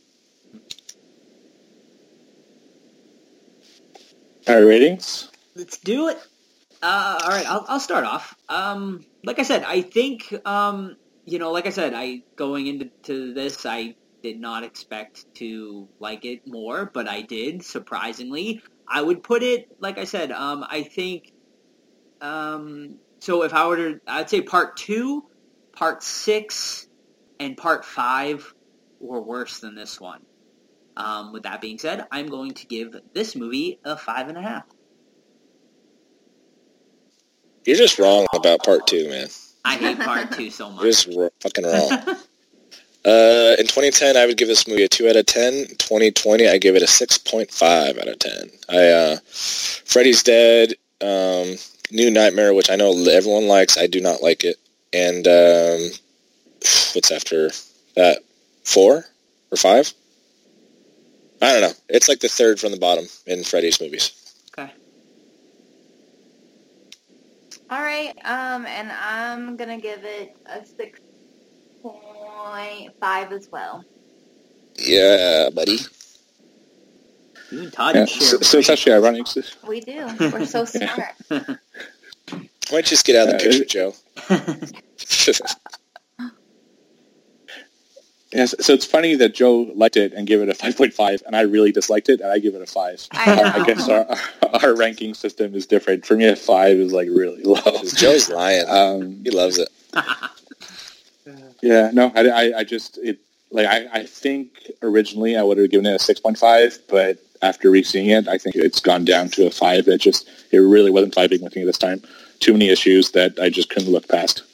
Our ratings? Let's do it. Uh, all right, I'll, I'll start off. Um, like I said, I think um, you know, like I said, I going into to this, I did not expect to like it more, but I did surprisingly. I would put it like I said. Um, I think. Um, so if I were to, I'd say part two, part six, and part five were worse than this one. Um, with that being said, I'm going to give this movie a five and a half. You're just wrong about part two, man. I hate part two so You're much. just ro- fucking wrong. uh, in 2010, I would give this movie a two out of ten. 2020, I give it a 6.5 out of ten. I uh, Freddy's Dead, um, New Nightmare, which I know everyone likes. I do not like it. And um, what's after that? Four or five? I don't know. It's like the third from the bottom in Freddy's movies. Okay. All right, um, and I'm gonna give it a six point five as well. Yeah, buddy. You and Todd Yeah, share so, so it's actually ironic. We do. We're so smart. Why don't you just get out of the picture, Joe? Yes, so it's funny that Joe liked it and gave it a 5.5, and I really disliked it, and I give it a 5. I I, guess our, our ranking system is different. For me, a 5 is like really low. Joe's lying. Um, He loves it. yeah, no, I, I, I just, it like I, I think originally I would have given it a 6.5, but after re-seeing it, I think it's gone down to a 5. It just, it really wasn't vibing with me this time. Too many issues that I just couldn't look past.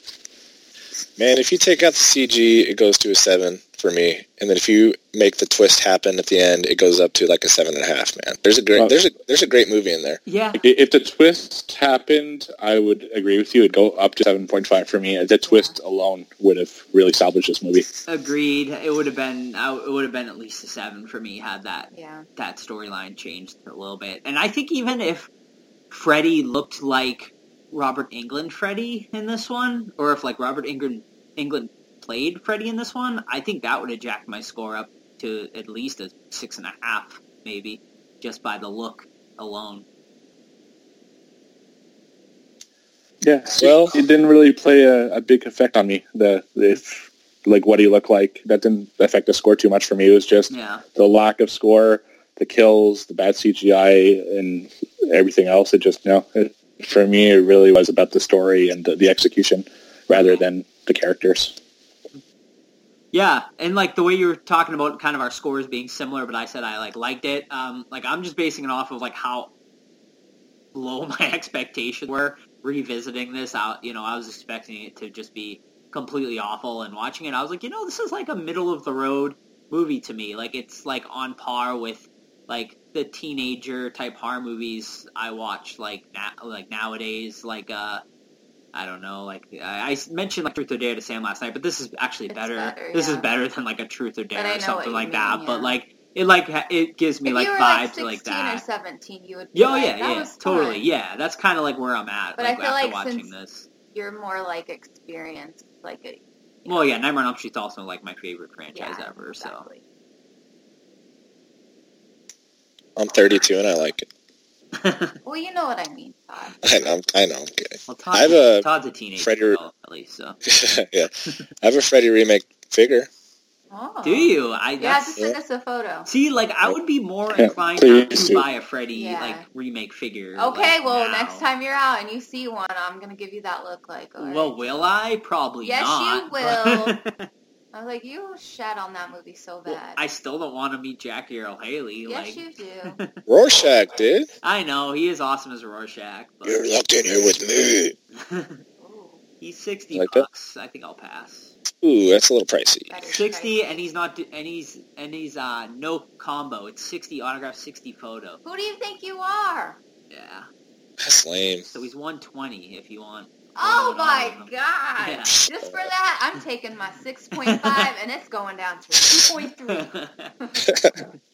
Man, if you take out the CG, it goes to a seven for me. And then if you make the twist happen at the end, it goes up to like a seven and a half. Man, there's a great there's a there's a great movie in there. yeah, If the twist happened, I would agree with you. It'd go up to 7.5 for me. The twist alone would have really salvaged this movie. agreed. It would have been uh, it would have been at least a seven for me had that Yeah. that storyline changed a little bit. And I think even if Freddy looked like Robert Englund Freddy in this one, or if like Robert Englund Englund played Freddy in this one, I think that would have jacked my score up to at least a six and a half, maybe, just by the look alone. Yeah, Well- it didn't really play a, a big effect on me. The if like what he looked like that didn't affect the score too much for me. It was just Yeah. the lack of score, the kills, the bad CGI, and everything else. It just you know, it, for me, it really was about the story and the, the execution rather than the characters. Yeah, and like the way you were talking about kind of our scores being similar, but I said I like liked it. Um, like I'm just basing it off of like how low my expectations were revisiting this out. You know, I was expecting it to just be completely awful, and watching it, I was like, you know, this is like a middle of the road movie to me. Like it's like on par with like the teenager type horror movies I watch like na- like nowadays. Like uh, I don't know, like I, I mentioned like Truth or Dare to Sam last night, but this is actually better. better, This is better than like a Truth or Dare or something like mean, that. But like it like it gives me if like you were vibes like 16 like or that. 17, you would be oh like, yeah, yeah, totally. fun. Yeah, that's kind of like where I'm at. But like I feel after like watching this. You're more like experienced, like a Well, yeah, Nightmare on Elm Street's also like my favorite franchise yeah, ever. So exactly. I'm 32 and I like it. Well, you know what I mean, Todd. I know. I know. I'm kidding. well, Todd, I have a Todd's a teenager, Freddy- though, at least. So yeah, I have a Freddy remake figure. Oh. do you? I You have that's, to send us a photo. see, like I would be more inclined not please to do. buy a Freddy Yeah. like remake figure. Okay, like, well, now. next time you're out and you see one, I'm gonna give you that look. Like, all right. Well, will I? Probably Yes, not. you but- I was like, you shat on that movie so Well, bad. I still don't want to meet Jackie Earle Haley. yes, like, you do. Rorschach, dude. I know he is awesome as Rorschach, but You're locked in here with me. He's sixty Like that? bucks. I think I'll pass. Ooh, that's a little pricey. Sixty, crazy. and he's not, and he's, and he's uh no combo. It's sixty autograph, sixty photo. Who do you think you are? Yeah, That's lame. so he's one twenty if you want. Oh my god! Yeah. Just for that, I'm taking my 6.5 and it's going down to 2.3.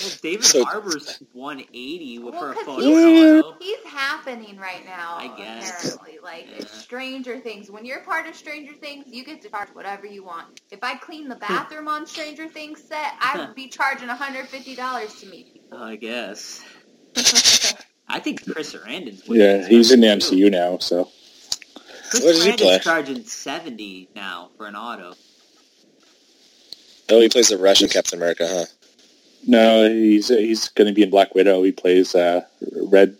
Well, David So- Harbour's one eighty Well, for a 'cause photo. he's- auto. He's happening right now, I guess. apparently. Like, it's Stranger Things. When you're part of Stranger Things, you get to charge whatever you want. If I clean the hmm. bathroom on Stranger Things set, I would be charging $150 to meet people. I guess. I think Chris Sarandon's. Yeah, he's in the MCU now, so Chris What does he play? charging seventy now for an auto. Oh, he plays the Russian Captain America, huh? no, he's he's going to be in Black Widow. He plays uh, Red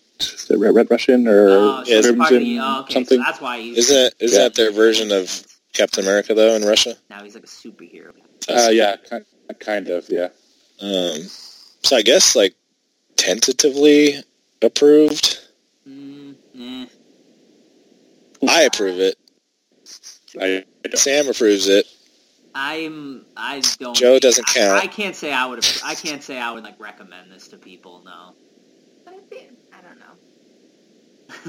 Red, Red Russian or Oh, so Crimson the, oh, okay, something. so that's why he's Isn't it? Isn't Yeah. that their version of Captain America though in Russia? now he's like a superhero. uh, yeah, kind, kind of, yeah. Um, so I guess like tentatively approved. Mm, eh. I approve it. I, I Sam approves it. I'm. I don't. Joe doesn't I- count. I, can't say I would. I can't say I would like recommend this to people. No. But I think, I don't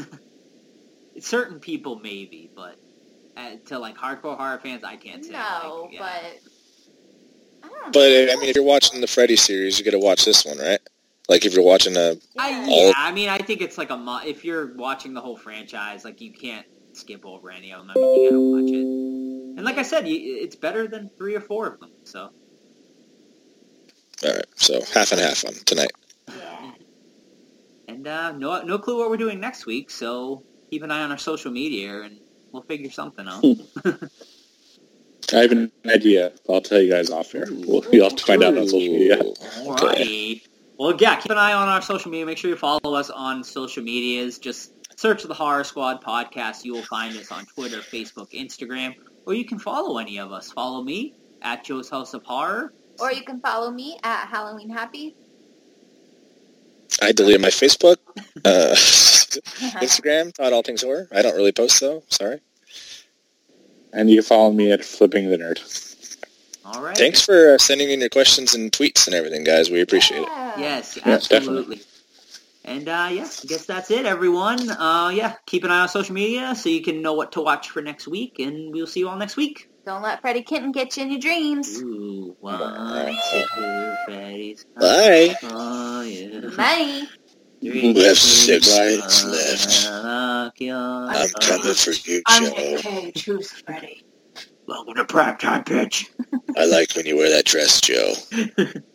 know. Certain people maybe, but uh, to like hardcore horror fans, I can't say. No, like, yeah. but... I don't But know. I mean, if you're watching the Freddy series, you got to watch this one, right? Like if you're watching a I, Yeah. yeah, I mean, I think it's like a mu- if you're watching the whole franchise, like you can't skip over any of them. I mean, you gotta watch it. And like I said, you, it's better than three or four of them. So All right, so half and half on tonight. Yeah. And uh, no, no clue what we're doing next week, so keep an eye on our social media and we'll figure something out. I have an idea. I'll tell you guys off air. We'll, you'll have to find out on social media. Alrighty. Well, yeah, keep an eye on our social media. Make sure you follow us on social medias. Just search the Horror Squad podcast. You will find us on Twitter, Facebook, Instagram, or you can follow any of us. Follow me at Joe's House of Horror. Or you can follow me at Halloween Happy. I deleted my Facebook, uh, Instagram, Todd All Things Horror. I don't really post though. Sorry. And you can follow me at Flipping the Nerd. All right. Thanks for uh, sending in your questions and tweets and everything, guys. We appreciate it. Yeah. Yes, Yeah, absolutely. And uh, yeah, I guess that's it, everyone. Uh, yeah, keep an eye on social media so you can know what to watch for next week, and we'll see you all next week. Don't let Freddy Kitten get you in your dreams. Ooh, one, two, Freddy's. Bye. Oh, yeah. Bye. Three, We have six two, minutes one, left. I'm coming for you, Joe. I'm Joe. okay. Choose Freddy. Welcome to prime time, bitch. I like when you wear that dress, Joe.